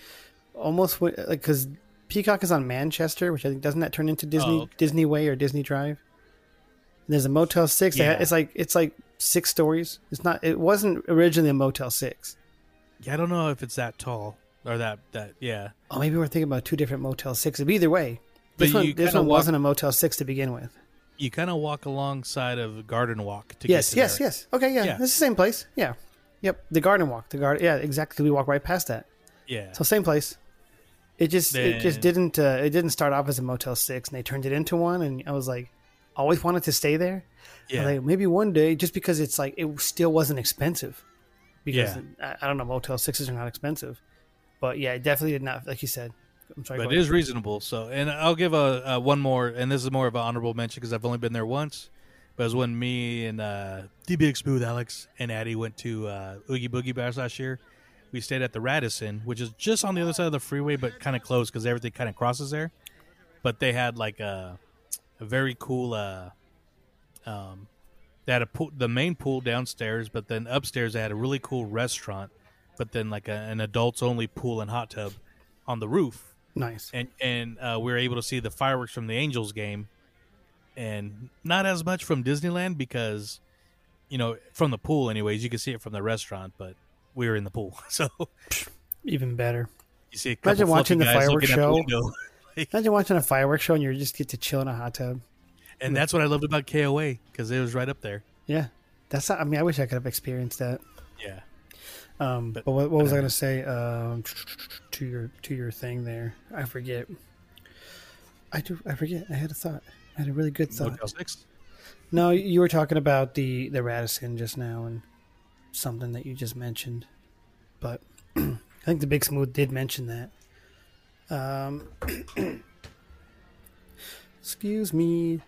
almost wi- uh, like because Peacock is on Manchester, which I think doesn't that turn into oh, Disney Oh, okay. Disney Way or Disney Drive. And there's a Motel Six. Yeah. It's like it's like six stories. It's not. It wasn't originally a Motel Six. Yeah, I don't know if it's that tall or that that. Yeah, Oh, maybe we're thinking about two different Motel Sixes. But either way, this But one this one walk- wasn't a Motel Six to begin with. you kind of walk alongside of Garden Walk to Yes, get to yes, there. yes. Okay, yeah, Yeah. it's the same place. Yeah, yep. The garden walk, the garden. Yeah, exactly. We walked right past that. Yeah, So same place. It just it just didn't uh, it didn't start off as a Motel Six, and they turned it into one. And I was like, always wanted to stay there. Yeah. Like maybe one day, just because it's like it still wasn't expensive. Because Yeah. I, I don't know, Motel Sixes are not expensive, but yeah, it definitely did not. Like you said, I'm sorry. but it is reasonable. So, and I'll give a, a one more, and this is more of an honorable mention because I've only been there once. But it was when me and uh, D Big Smooth Alex and Addie went to uh, Oogie Boogie Bash last year. We stayed at the Radisson, which is just on the other side of the freeway, but kind of close because everything kind of crosses there. But they had like a, a very cool. Uh, um, they had a pool, the main pool downstairs, but then upstairs they had a really cool restaurant. But then like a, an adults only pool and hot tub on the roof nice. and and uh, we were able to see the fireworks from the Angels game, and not as much from Disneyland because, you know, from the pool, anyways, you can see it from the restaurant, but we were in the pool, so Even better. you see a couple Imagine watching the fireworks looking at the show. window. Imagine watching a fireworks show and you just get to chill in a hot tub. and that's what I loved about KOA because it was right up there. Yeah, that's. Not, I mean, I wish I could have experienced that. Yeah, Um, but, But- what, what was I going to say? Um, to your to your thing there, I forget. I do. I forget. I had a thought. I had a really good thought. Motel Six. No, you were talking about the the Radisson just now and something that you just mentioned, but I think the Big Smooth did mention that. Um, excuse me.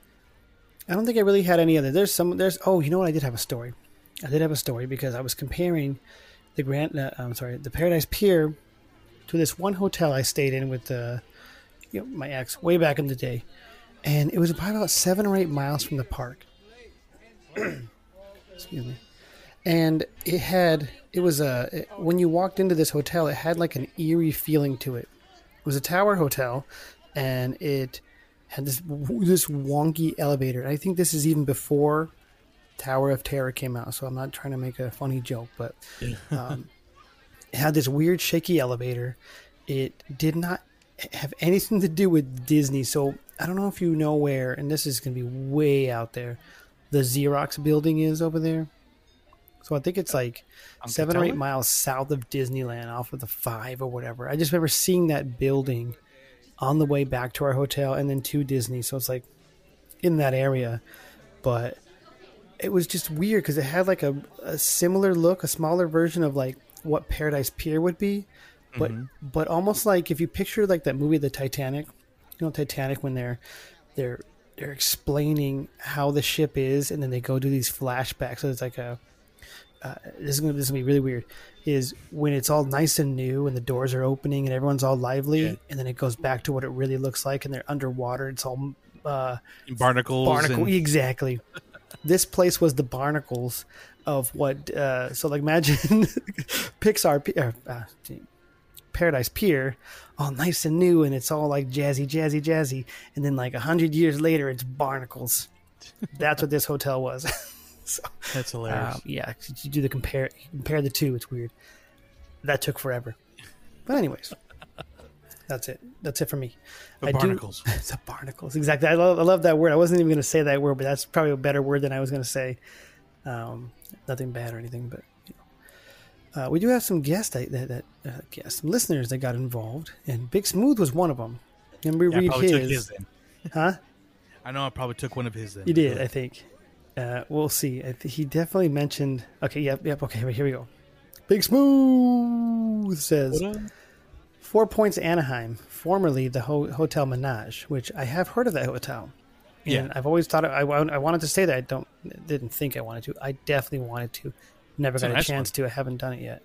I don't think I really had any other. There's some. There's. Oh, you know what? I did have a story. I did have a story because I was comparing the Grand. Uh, I'm sorry, the Paradise Pier to this one hotel I stayed in with uh, you know, my ex way back in the day, and it was probably about seven or eight miles from the park. Excuse me. And it had it was a it- when you walked into this hotel, it had like an eerie feeling to it. It was a tower hotel, and it had this this wonky elevator. I think this is even before Tower of Terror came out, so I'm not trying to make a funny joke, but um, it had this weird shaky elevator. It did not have anything to do with Disney, so I don't know if you know where, and this is going to be way out there. The Xerox building is over there. So I think it's like On seven or eight miles south of Disneyland, off of the five or whatever. I just remember seeing that building on the way back to our hotel and then to Disney. So it's like in that area, but it was just weird because it had like a, a similar look, a smaller version of like what Paradise Pier would be, but mm-hmm. but almost like if you picture like that movie, The Titanic, you know Titanic when they're they're they're explaining how the ship is, and then they go do these flashbacks. So it's like a uh, this is gonna this is gonna be really weird. Is when it's all nice and new and the doors are opening and everyone's all lively, and then it goes back to what it really looks like, and they're underwater. It's all uh, Barnacles. barnacle. and- Exactly. this place was the barnacles of what. Uh, so like imagine Pixar uh, uh, Paradise Pier, all nice and new, and it's all like jazzy, jazzy, jazzy, and then like a hundred years later, it's barnacles. That's what this hotel was. so, That's hilarious. um, yeah, you do the compare compare the two. It's weird. That took forever. But anyways, that's it. That's it for me. The I do- barnacles. it's a barnacles. Exactly. I love, I love that word. I wasn't even going to say that word, but that's probably a better word than I was going to say. Um, nothing bad or anything, but you know. uh, we do have some guests that, that, that uh, guests, some listeners that got involved, and Big Smooth was one of them. And we Yeah, I read his, took his huh? I know I probably took one of his then. You did, I think. Uh, we'll see. He definitely mentioned. Okay, yep, yep. Okay, here we go. Big Smooth says? Four Points Anaheim, formerly the Ho- Hotel Menage, which I have heard of that hotel. And Yeah. I've always thought I, I wanted to say that. I don't didn't think I wanted to. I definitely wanted to. Never a got a nice chance to. I haven't done it yet.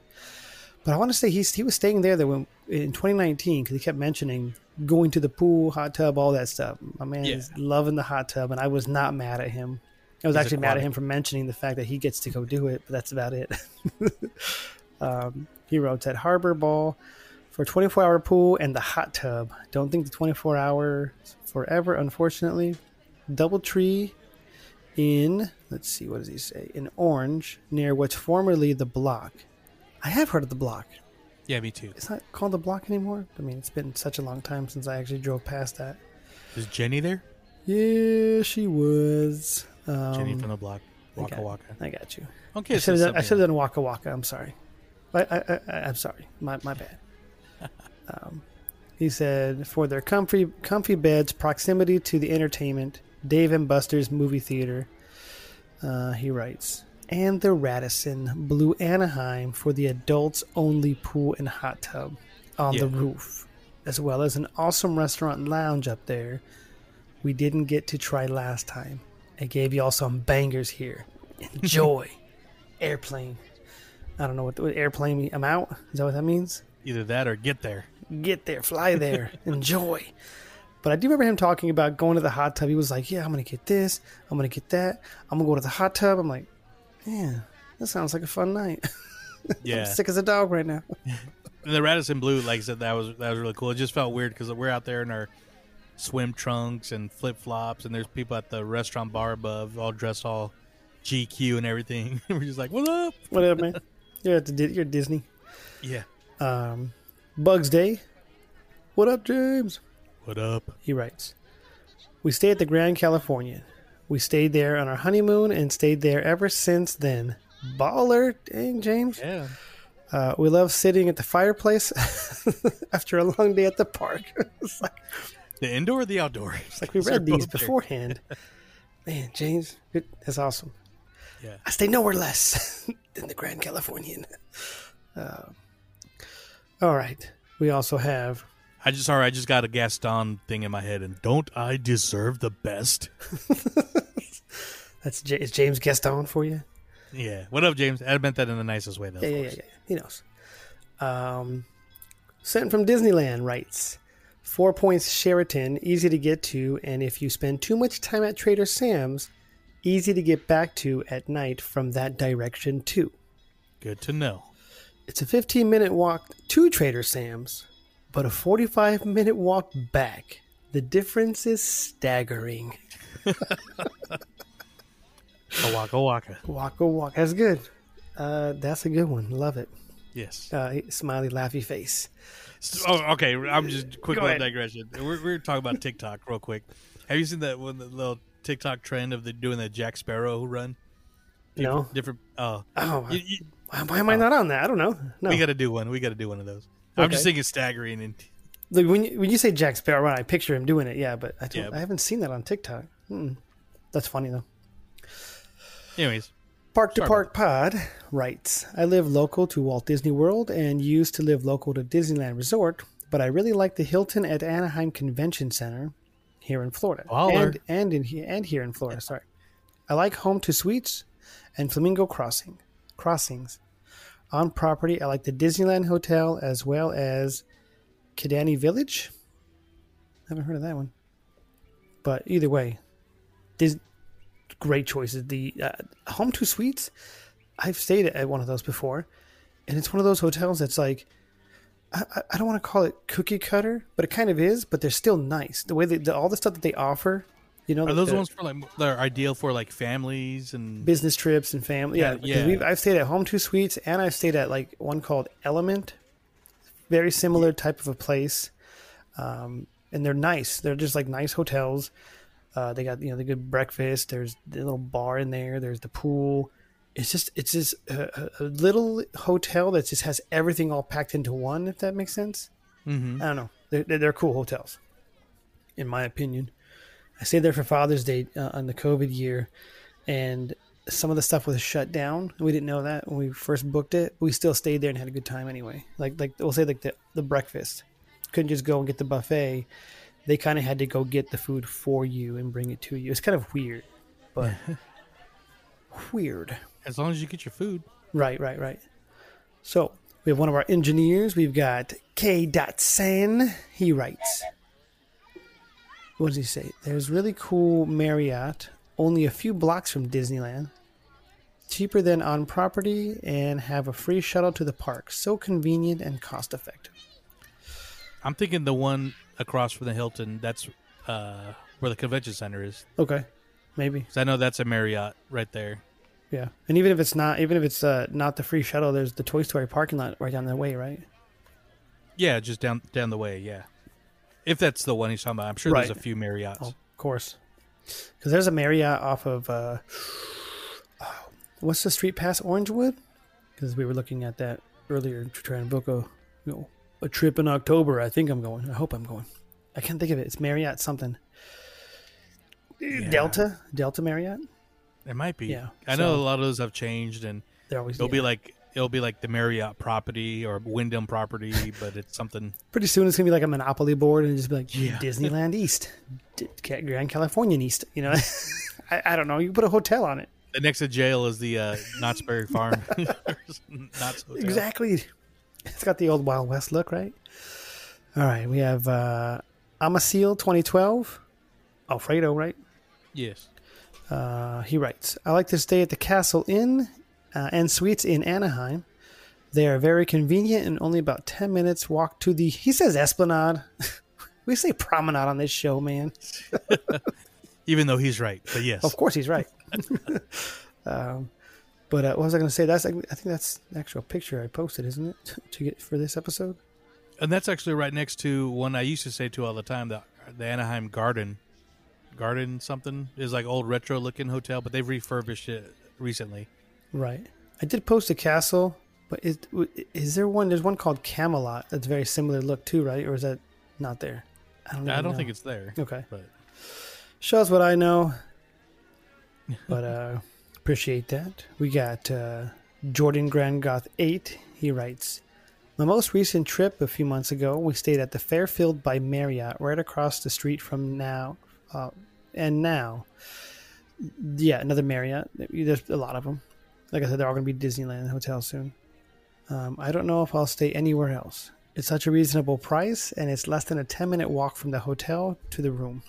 But I want to say he's he was staying there when, in 2019 because he kept mentioning going to the pool, hot tub, all that stuff. My man Yeah. is loving the hot tub, and I was not mad at him. I was actually mad at him for mentioning the fact that he gets to go do it, but that's about it. um, he wrote at Harbor Ball for 24 hour pool and the hot tub. Don't think the 24 hour forever, unfortunately. Double tree in, let's see, what does he say? In Orange, near what's formerly the block. I have heard of the block. Yeah, me too. It's not called the block anymore. I mean, it's been such a long time since I actually drove past that. Is Jenny there? Yeah, she was. Um, Jenny from the block. I Waka got- Waka. I got you. Okay, I so should have done, I should have done Waka Waka. I'm sorry. I, I, I, I'm sorry. My, my bad. um, he said, for their comfy, comfy beds, proximity to the entertainment, Dave and Buster's movie theater. Uh, he writes, and the Radisson Blu Anaheim for the adults only pool and hot tub on the roof, as well as an awesome restaurant and lounge up there. We didn't get to try last time. I gave y'all some bangers here. Enjoy. airplane. I don't know what, what airplane mean. I'm out. Is that what that means? Either that or get there. Get there, fly there, enjoy. But I do remember him talking about going to the hot tub. He was like, "Yeah, I'm gonna get this. I'm gonna get that. I'm gonna go to the hot tub." I'm like, "Yeah, that sounds like a fun night." Yeah. Sick as a dog right now. And the Radisson Blu, like I said, that was that was really cool. It just felt weird because we're out there in our swim trunks and flip flops, and there's people at the restaurant bar above, all dressed all GQ and everything. we're just like, "What up?" What up, man. You're at the Di- you're at Disney. Yeah. Um, Bugs Day. What up, James? What up? He writes, We stayed at the Grand California. We stayed there on our honeymoon and stayed there ever since then. Baller, dang James. Yeah. Uh, we love sitting at the fireplace after a long day at the park. it's like, The indoor or the outdoor? it's like we read these beforehand. Man, James, it, that's awesome. Yeah. I stay nowhere less than the Grand Californian. Uh, all right. We also have I just sorry, I just got a Gaston thing in my head, and don't I deserve the best? that's J- is James Gaston for you. Yeah. What up, James? I meant that in the nicest way, though. Yeah, yeah, yeah, yeah. He knows. Um, sent from Disneyland writes Four Points Sheraton, easy to get to, and if you spend too much time at Trader Sam's, easy to get back to at night from that direction too. Good to know. It's a 15 minute walk to Trader Sam's, but a 45 minute walk back. The difference is staggering. A waka waka. Walk a walk. That's good. Uh, that's a good one. Love it. Yes. Uh, smiley, laughy face. Oh, okay. I'm just quick Go little ahead. digression. We're, we're talking about TikTok real quick. Have you seen that one, the little TikTok trend of the doing the Jack Sparrow run? No. Different. Oh, Oh, you, you, Why, why am I not on that? I don't know. No. we got to do one. We got to do one of those. I'm just thinking staggering and Look, when you, when you say Jack Sparrow, run, I picture him doing it. Yeah, but I, don't, Yeah. I haven't seen that on TikTok. Mm. That's funny though. anyways. Park to Sorry Park Pod writes, I live local to Walt Disney World and used to live local to Disneyland Resort, but I really like the Hilton at Anaheim Convention Center here in Florida. Baller. And and in and here in Florida, sorry. I like Home Two Suites and Flamingo Crossing crossings. On property, I like the Disneyland Hotel as well as Kidani Village. Haven't heard of that one. But either way, Dis- great choices. The uh, Home Two Suites, I've stayed at one of those before, and it's one of those hotels that's like, I, I- don't want to call it cookie cutter, but it kind of is. But they're still nice. The way they, the, all the stuff that they offer, you know, Are those ones for like they're ideal for like families and business trips and family. Yeah, Yeah, yeah. we've I've stayed at Home Two Suites, and I've stayed at like one called Element, very similar type of a place, um, and they're nice. They're just like nice hotels. Uh, they got you know the good breakfast. There's the little bar in there. There's the pool. It's just it's just a, a little hotel that just has everything all packed into one. If that makes sense. Mhm. I don't know. They're, they're, they're cool hotels, in my opinion. I stayed there for Father's Day uh, on the COVID year, and some of the stuff was shut down. We didn't know that when we first booked it. We still stayed there and had a good time anyway. Like like we'll say like the the breakfast, couldn't just go and get the buffet. They kind of had to go get the food for you and bring it to you. It's kind of weird, but weird. as long as you get your food. Right, right, right. So we have one of our engineers. We've got K. Dot Sen. He writes. What does he say? There's really cool Marriott, only a few blocks from Disneyland. Cheaper than on property and have a free shuttle to the park. So convenient and cost effective. I'm thinking the one across from the Hilton. That's uh, where the convention center is. Okay, maybe. 'Cause I know that's a Marriott right there. Yeah. And even if it's not, even if it's uh, not the free shuttle, there's the Toy Story parking lot right down the way, right? Yeah, just down down the way. Yeah, if that's the one he's talking about, I'm sure there's Right. a few Marriotts. Oh, of course. Because there's a Marriott off of uh, what's the street past Orangewood? Because we were looking at that earlier to try and book a you know a trip in October. I think I'm going. I hope I'm going. I can't think of it. It's Marriott something. Delta Delta Marriott. It might be. Yeah, I know a lot of those have changed, and They're always it'll be like it'll be like the Marriott property or Wyndham property, but it's something. pretty soon. It's gonna be like a Monopoly board and just be like Yeah. Disneyland East, D- Grand Californian East. You know, I, I don't know. You put a hotel on it. The next to jail is the uh, Knott's Berry Farm. Knott's Hotel. Exactly. It's got the old Wild West look, right? All right, we have uh, Amasil 2012. Alfredo, right? Yes. Uh, he writes, I like to stay at the Castle Inn uh, and Suites in Anaheim. They are very convenient and only about 10 minutes walk to the, he says Esplanade. we say promenade on this show, man. Even though he's right, but yes. Of course, he's right. um, but uh, what was I going to say? That's I think that's the actual picture I posted, isn't it? to get for this episode. And that's actually right next to one I used to say to all the time the the Anaheim Garden, Garden something is like old retro looking hotel, but they've refurbished it recently. Right. I did post a castle, but is is there one? There's one called Camelot that's very similar look too, right? Or is that not there? I don't. I don't know. think it's there. okay. But Shows what I know, but uh, appreciate that. We got uh, Jordan Grand Goth eight. He writes. My most recent trip a few months ago, we stayed at the Fairfield by Marriott, right across the street from now, uh, and now, yeah, another Marriott. There's a lot of them. Like I said, they're all going to be Disneyland hotels soon. Um, I don't know if I'll stay anywhere else. It's such a reasonable price, and it's less than a 10 minute walk from the hotel to the room.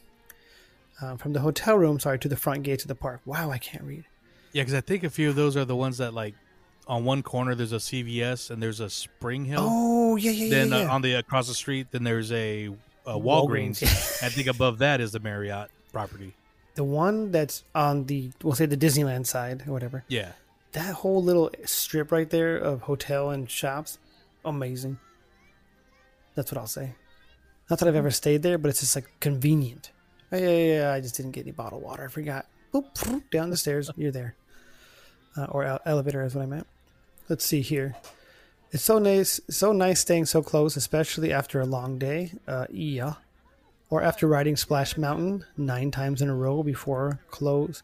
Um, from the hotel room, sorry, to the front gates of the park. Wow, I can't read. Yeah, because I think a few of those are the ones that like on one corner there's a CVS and there's a Spring Hill. Oh, yeah, yeah, yeah. then yeah. Uh, on the across the street, then there's a, a Walgreens. Walgreens. I think above that is the Marriott property. the one that's on the, we'll say the Disneyland side or whatever. Yeah, That whole little strip right there of hotel and shops, amazing. That's what I'll say. Not that I've ever stayed there, but it's just like convenient. Oh, yeah, yeah, yeah, I just didn't get any bottled water. I forgot. Boop, down the stairs. You're there. Uh, or ele- elevator is what I meant. Let's see here. It's so nice, so nice staying so close, especially after a long day. Uh, yeah. Or after riding Splash Mountain nine times in a row before close.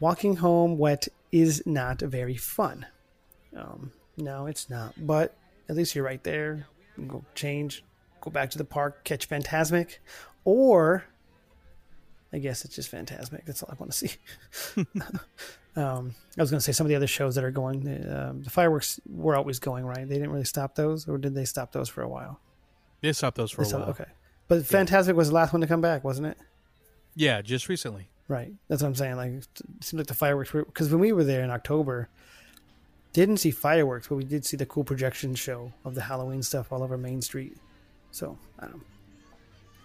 Walking home wet is not very fun. Um, no, it's not. But at least you're right there. You can go change, go back to the park, catch Fantasmic, or I guess it's just Fantasmic. That's all I want to see. um, I was going to say some of the other shows that are going. Um, the fireworks were always going, right? They didn't really stop those, or did they stop those for a while? they stopped those for They a stopped- while. okay, but Fantasmic was the last one to come back, wasn't it? Yeah, just recently. Right. That's what I'm saying. Like, it seems like the fireworks were because when we were there in October, didn't see fireworks, but we did see the cool projection show of the Halloween stuff all over Main Street. So I don't.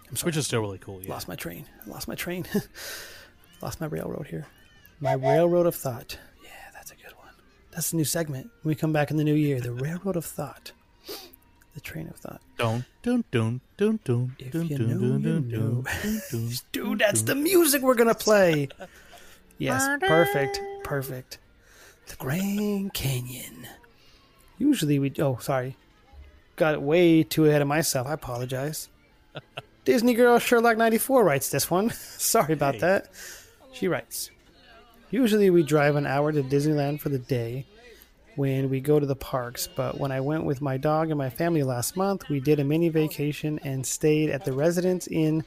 I'm sorry. Which is still really cool. Yeah. Lost my train. I lost my train. lost my railroad here. My railroad of thought. Yeah, that's a good one. That's the new segment. When we come back in the new year, the railroad of thought. The train of thought. Know, dun, you dun, know. dun, dun. Dude, that's the music we're gonna play. Yes, perfect, perfect. The Grand Canyon. Usually we. Oh, sorry, got way too ahead of myself. I apologize. Disney girl Sherlock ninety four writes this one. sorry about Hey. that. She writes. Usually we drive an hour to Disneyland for the day when we go to the parks, but when I went with my dog and my family last month, we did a mini vacation and stayed at the Residence Inn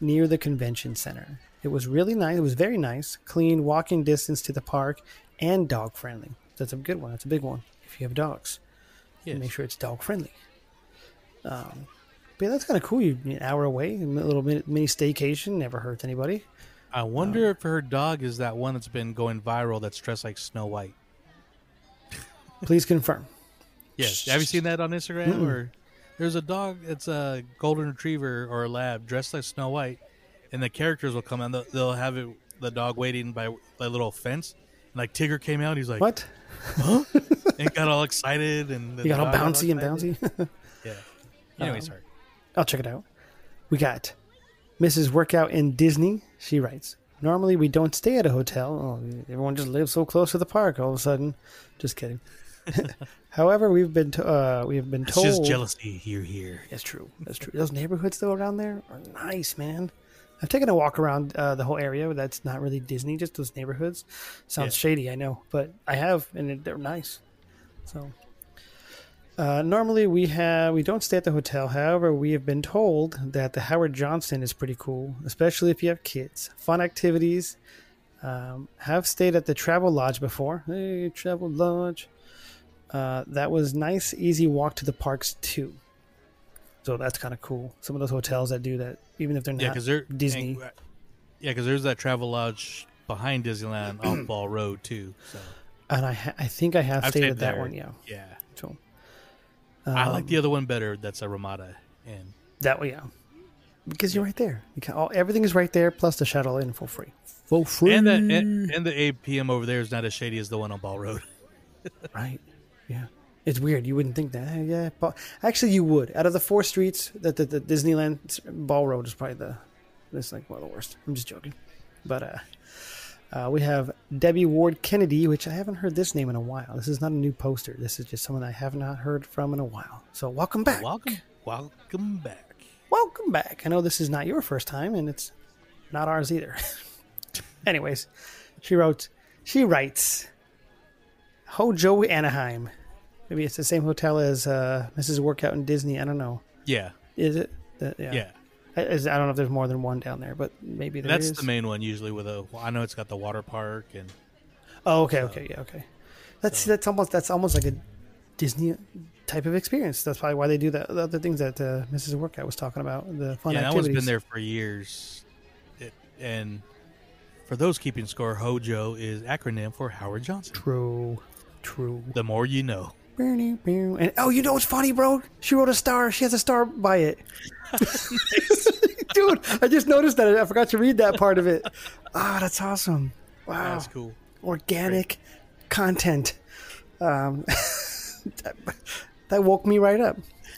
near the convention center. It was really nice. It was very nice, clean, walking distance to the park, and dog friendly. That's a good one. That's a big one. If you have dogs, Yes. make sure it's dog friendly. Um, but yeah, that's kind of cool. You an hour away, a little mini, mini staycation, never hurts anybody. I wonder if her dog is that one that's been going viral that's dressed like Snow White. Please confirm. Yes. Have you seen that on Instagram? Or there's a dog. It's a golden retriever or a lab dressed like Snow White, and the characters will come and they'll, they'll have it, the dog waiting by a little fence. And like Tigger came out, he's like, What? Huh? and got all excited, and You got all dog got bouncy and bouncy. Yeah. Anyway, Um, sorry. I'll check it out. We got Mrs. Workout in Disney. She writes, Normally we don't stay at a hotel. Oh, everyone just lives so close to the park all of a sudden. Just kidding. However, we've been to, uh, we have been It's told just jealousy here, here. That's true. That's true. Those neighborhoods though around there are nice, man. I've taken a walk around uh, the whole area. That's not really Disney, just those neighborhoods. Sounds Yeah. shady, I know, but I have, and they're nice. So, uh, normally we have we don't stay at the hotel. However, we have been told that the Howard Johnson is pretty cool, especially if you have kids. Fun activities. Um, have stayed at the Travel Lodge before. Hey, Travel Lodge. Uh, that was nice, easy walk to the parks too. So that's kind of cool. Some of those hotels that do that, even if they're Yeah, not because they're Disney. and- yeah, because there's that travel lodge behind Disneyland off Ball Road too. So And I, ha- I think I have I've stayed stayed at that there. one. Yeah. yeah, So I like um, the other one better. That's a Ramada, and that way, Yeah. Because you're right there. You can, all, everything is right there, plus the shuttle in for free. For free. and the and, and the APM over there is not as shady as the one on Ball Road. Right. Yeah. It's weird. You wouldn't think that. Yeah. But actually, you would. Out of the four streets, that the, the Disneyland Ball Road is probably the. This like one of the worst. I'm just joking. But uh, uh, we have Debbie Ward Kennedy, which I haven't heard this name in a while. This is not a new poster. This is just someone I have not heard from in a while. So welcome back. Welcome, welcome back. welcome back. I know this is not your first time, and it's not ours either. Anyways, she wrote, she writes, Hojo Anaheim. Maybe it's the same hotel as uh, Mrs. Workout in Disney. I don't know. Yeah, Is it? Yeah. yeah. I, I don't know if there's more than one down there, but maybe there That's is. the main one usually. With a, I know it's got the water park and Oh, okay, okay, yeah, okay. That's that's almost that's almost like a Disney type of experience. That's probably why they do that. The other things that uh, Mrs. Workout was talking about, the fun yeah, that activities. one's been there for years. It, and for those keeping score, Hojo is acronym for Howard Johnson. True, true. The more you know. And oh, you know what's funny, bro? She wrote a star. She has a star by it. Dude, I just noticed that. I forgot to read that part of it. Ah, that's awesome. Wow. That's cool. Organic content. Um, that, that woke me right up.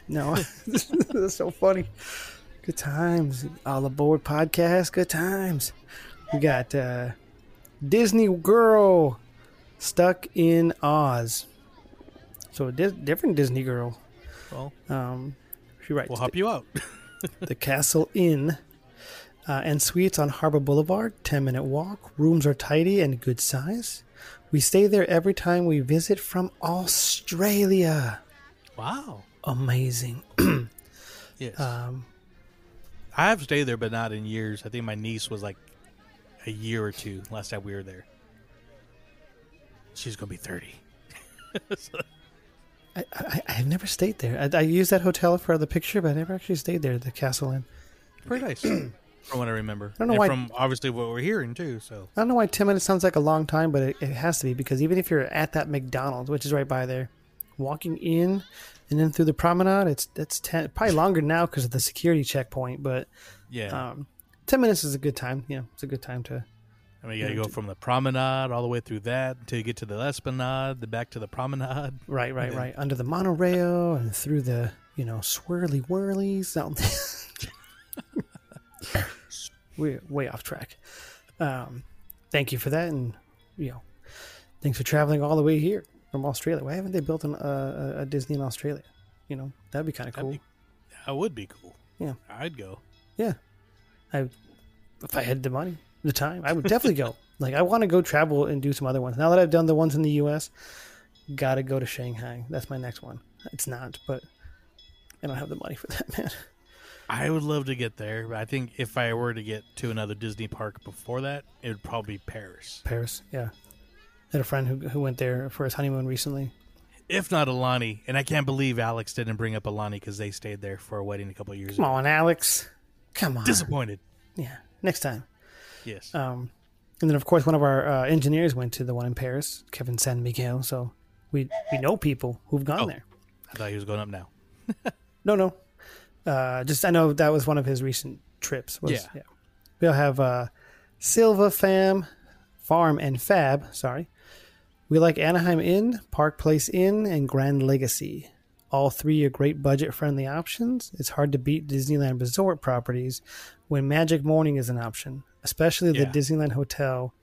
No, that's so funny. Good times. All aboard podcast. Good times. We got uh, Disney Girl stuck in Oz. So a di- different Disney girl. Well, Um, she writes we'll help you out. the Castle Inn uh, and Suites on Harbor Boulevard. Ten minute walk. Rooms are tidy and good size. We stay there every time we visit from Australia. wow. Amazing. Yes. Um, I have stayed there, but not in years. I think my niece was like a year or two last time we were there. She's gonna be thirty. I, I, I have never stayed there. I, I used that hotel for the picture, but I never actually stayed there. The Castle Inn. Pretty nice. from what I remember. I don't know and why- From obviously what we're hearing too. So I don't know why 10 minutes sounds like a long time, but it, it has to be because even if you're at that McDonald's, which is right by there, walking in and then through the promenade, it's that's 10, probably longer now because of the security checkpoint, but yeah, um, 10 minutes is a good time. Yeah, it's a good time to. I mean, you gotta go from the promenade all the way through that until you get to the Esplanade, then back to the promenade. Right, right, Yeah. right. Under the monorail and through the, you know, swirly whirlies. We're way off track. Um, thank you for that. And, you know, thanks for traveling all the way here from Australia. Why haven't they built an, uh, a, a Disney in Australia? You know, that'd be kind of cool. be- That would be cool. Yeah. I'd go. Yeah. I, if I had the money, the time, I would definitely go. Like, I want to go travel and do some other ones. Now that I've done the ones in the U.S., gotta go to Shanghai. That's my next one. It's not, but I don't have the money for that, man. I would love to get there, but I think if I were to get to another Disney park before that, it would probably be Paris. Paris, yeah. I had a friend who, who went there for his honeymoon recently. If not Aulani, and I can't believe Alex didn't bring up Aulani because they stayed there for a wedding a couple of years Come ago. on, Alex. Come on. Disappointed. Yeah, next time. Yes. Um, and then, of course, one of our uh, engineers went to the one in Paris, Kevin San Miguel. So we we know people who've gone Oh. there. I thought he was going up now. No, no. Uh, just I know that was one of his recent trips. Was, Yeah. We'll have uh, Silva Fam, Farm, and Fab. Sorry. We like Anaheim Inn, Park Place Inn, and Grand Legacy. All three are great budget friendly options. It's hard to beat Disneyland resort properties when Magic Morning is an option, especially the Yeah. Disneyland Hotel,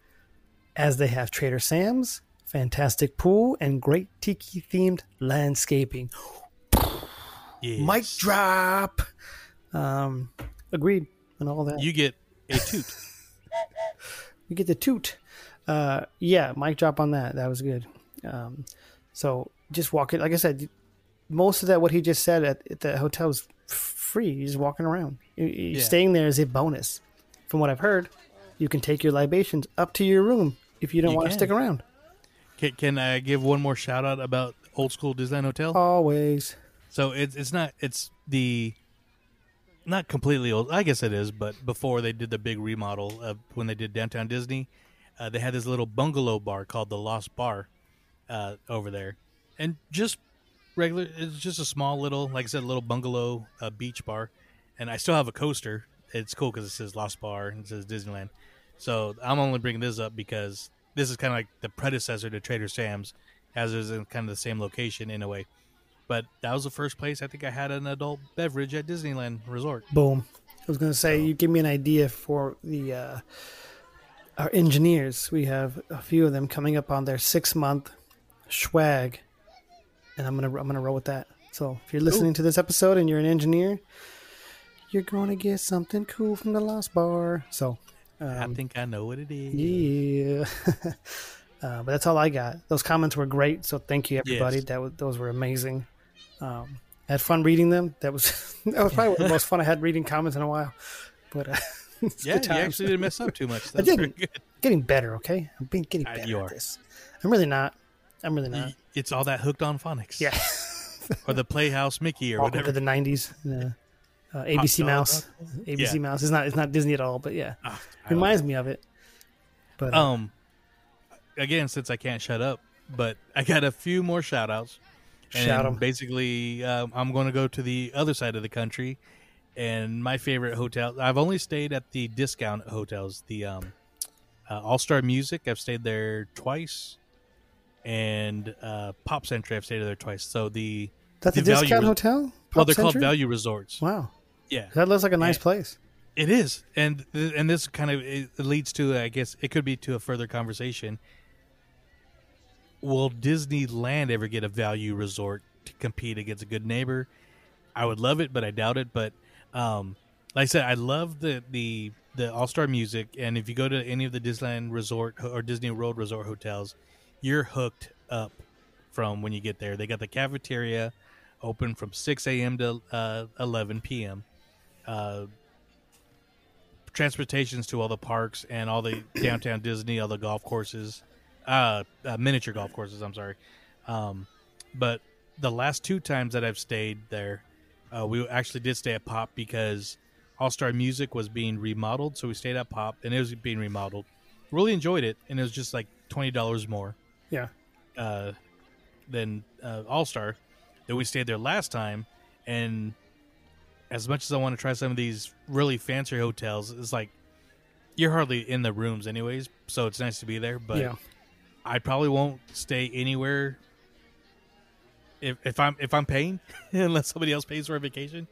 as they have Trader Sam's, fantastic pool, and great tiki themed landscaping. Yes. Mic drop. Um, agreed and all that. You, get a toot. You get the toot. Uh, yeah, mic drop on that. That was good. Um, so just walking, like I said, most of that what he just said at, at the hotel is f- free. You're just walking around. You- Yeah. Staying there is a bonus. From what I've heard, you can take your libations up to your room if you don't You want to can. stick around. can, can I give one more shout out about old school Disneyland Hotel? Always. So it's it's not it's the not completely old. I guess it is, but before they did the big remodel of when they did downtown Disney, uh, they had this little bungalow bar called the Lost Bar uh, over there, and just regular. It's just a small little, like I said, little bungalow uh, beach bar, and I still have a coaster. It's cool because it says Lost Bar and it says Disneyland. So I'm only bringing this up because this is kind of like the predecessor to Trader Sam's, as it is in kind of the same location in a way. But that was the first place I think I had an adult beverage at Disneyland Resort. Boom. I was going to say, you give me an idea for the uh, our engineers. We have a few of them coming up on their six month swag, and I'm gonna I'm gonna roll with that. So if you're listening to this episode and you're an engineer, you're gonna get something cool from the Lost Bar. So I um, think I know what it is. yeah. uh, but that's all I got. Those comments were great, so thank you everybody. Yes. That was, those were amazing. Um, I had fun reading them. That was that was probably the most fun I had reading comments in a while. But uh, Yeah, you actually didn't mess up too much. I That's didn't. good. getting better. Okay, I'm being getting Uh, better you at are. this. I'm really not. I'm really not. It's all that hooked on phonics. Yeah. or the Playhouse Mickey or Welcome whatever. to the '90s. Uh, uh, ABC. Mouse. ABC Yeah. Mouse. It's not. It's not Disney at all. But yeah, Ah, it reminds me of it. But uh, Um, again, since I can't shut up, but I got a few more shout outs. And Shout 'em. Basically, um, I'm going to go to the other side of the country, and my favorite hotel. I've only stayed at the discount hotels, the um, uh, All Star Music. I've stayed there twice, and uh, Pop Century. I've stayed there twice. So the that's the value discount hotel. well, Pop they're called value resorts. Wow, Yeah, that looks like a nice Yeah. place. it is, and th- and this kind of it leads to, I guess, it could be to a further conversation. Will Disneyland ever get a value resort to compete against a good neighbor? I would love it, but I doubt it. But um, like I said, I love the the the All Star Music, and if you go to any of the Disneyland Resort or Disney World Resort hotels, you're hooked up from when you get there. They got the cafeteria open from 6 a.m. to uh, 11 p.m. Uh, transportations to all the parks and all the downtown Disney, all the golf courses, uh, uh, miniature golf courses. I'm sorry, um, but the last two times that I've stayed there, uh, we actually did stay at Pop because All Star Music was being remodeled, so we stayed at Pop, and it was being remodeled. Really enjoyed it, and it was just like twenty dollars more Yeah. uh, than uh, All Star. Then we stayed there last time, and as much as I want to try some of these really fancy hotels, it's like you're hardly in the rooms anyways, so it's nice to be there. But yeah. I probably won't stay anywhere if if I'm if I'm paying unless somebody else pays for a vacation.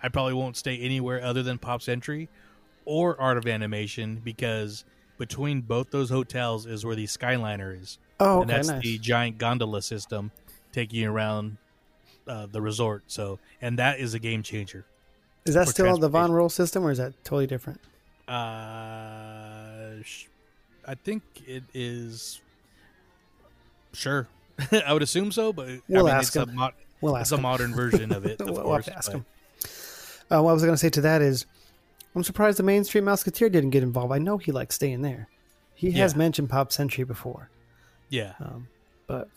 I probably won't stay anywhere other than Pop Century or Art of Animation because between both those hotels is where the Skyliner is, Oh, and that's nice. the giant gondola system taking you around uh, the resort. So, and that is a game changer. Is that still the Von. Roll system, or is that totally different? Uh, sh- I think it is. Sure, I would assume so, but We'll I mean, ask it's a, him. We'll it's ask a him. modern version of it. Of we'll, course, ask but- him. Uh, what I was going to say to that is, I'm surprised the Main Street Musketeer didn't get involved. I know he likes staying there. He has Yeah. mentioned Pop Century before, Yeah, but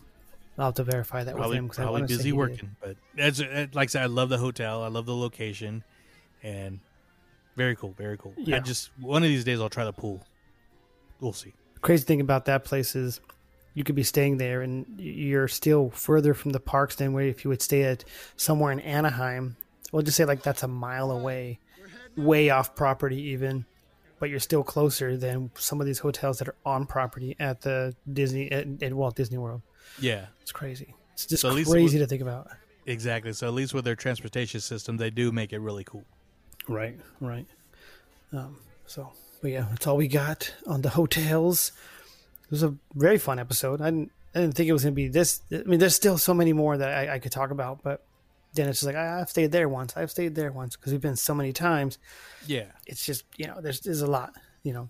I'll have to verify that probably with him probably want to say busy working. But as it- like I said, I love the hotel. I love the location, and very cool, very cool. Yeah. I just one of these days I'll try the pool. We'll see. crazy thing about that place is you could be staying there and you're still further from the parks than where if you would stay at somewhere in Anaheim. We'll just say like that's a mile away, way off property even, but you're still closer than some of these hotels that are on property at the Disney at, at Walt Disney World. Yeah, It's crazy. It's just So at least it crazy was- to think about. exactly. So at least with their transportation system, they do make it really cool. Right, right. Um, so, but yeah, that's all we got on the hotels. It was a very fun episode. I didn't, I didn't think it was going to be this. I mean, there's still so many more that I, I could talk about, but then it's just like I, I've stayed there once. I've stayed there once because we've been so many times. Yeah, It's just you know, there's there's a lot. You know,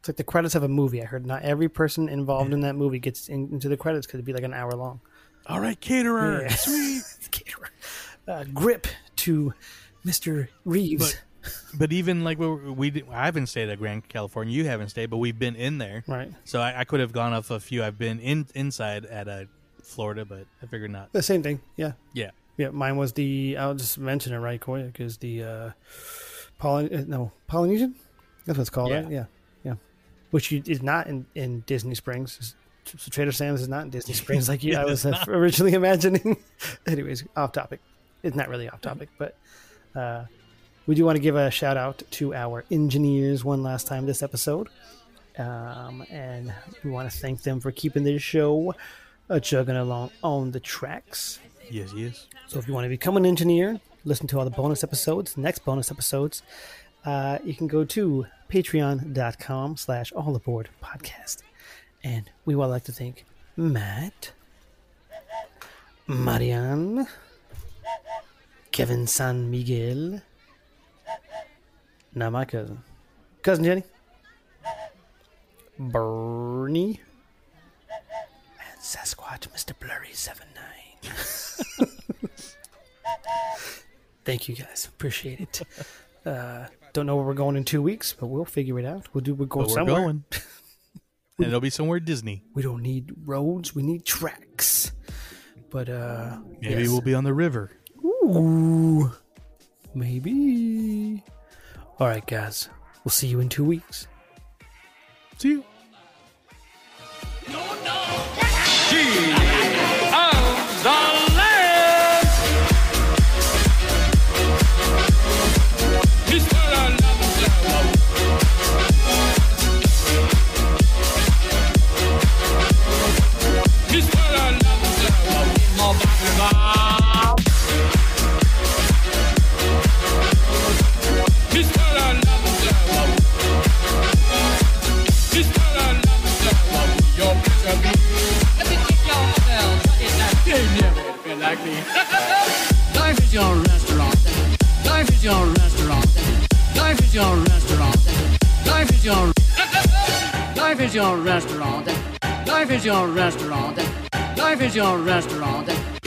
it's like the credits of a movie. I heard not every person involved in that movie gets in, into the credits because it'd be like an hour long. all right, caterer. Yeah. Sweet. uh, grip to Mister Reeves. But even like we, we I haven't stayed at Grand California. You haven't stayed, but we've been in there. right. So I, I could have gone off a few. I've been in inside at uh, Florida, but I figured not. The same thing. Yeah. Yeah, Yeah, mine was the. I'll just mention it right quick because the uh, Poly, uh, no Polynesian. That's what it's called, Yeah. right? Yeah, yeah. Which you, is not in, in Disney Springs. So Trader Sam's is not in Disney Springs like you, I was is originally imagining. Anyways, off topic. It's not really off topic, but uh, we do want to give a shout out to our engineers one last time this episode, um, and we want to thank them for keeping this show uh, chugging along on the tracks. yes, yes. So if you want to become an engineer, listen to all the bonus episodes, next bonus episodes, uh, you can go to patreon.com slash all aboard podcast. And we would like to thank Matt, Marianne, Kevin San Miguel, not my cousin, cousin Jenny, Bernie, and Sasquatch Mr. Blurry 79. Thank you guys. Appreciate it. Uh, don't know where we're going in two weeks, but we'll figure it out. We'll do. We're going But we're somewhere. going, and it'll be somewhere Disney. We don't need roads. We need tracks. But uh, Maybe yes. we'll be on the river. Ooh, maybe. All right, guys. We'll see you in two weeks. See you. of the is your restaurant. Life is your Life is your restaurant. Life is your restaurant. Life is your restaurant.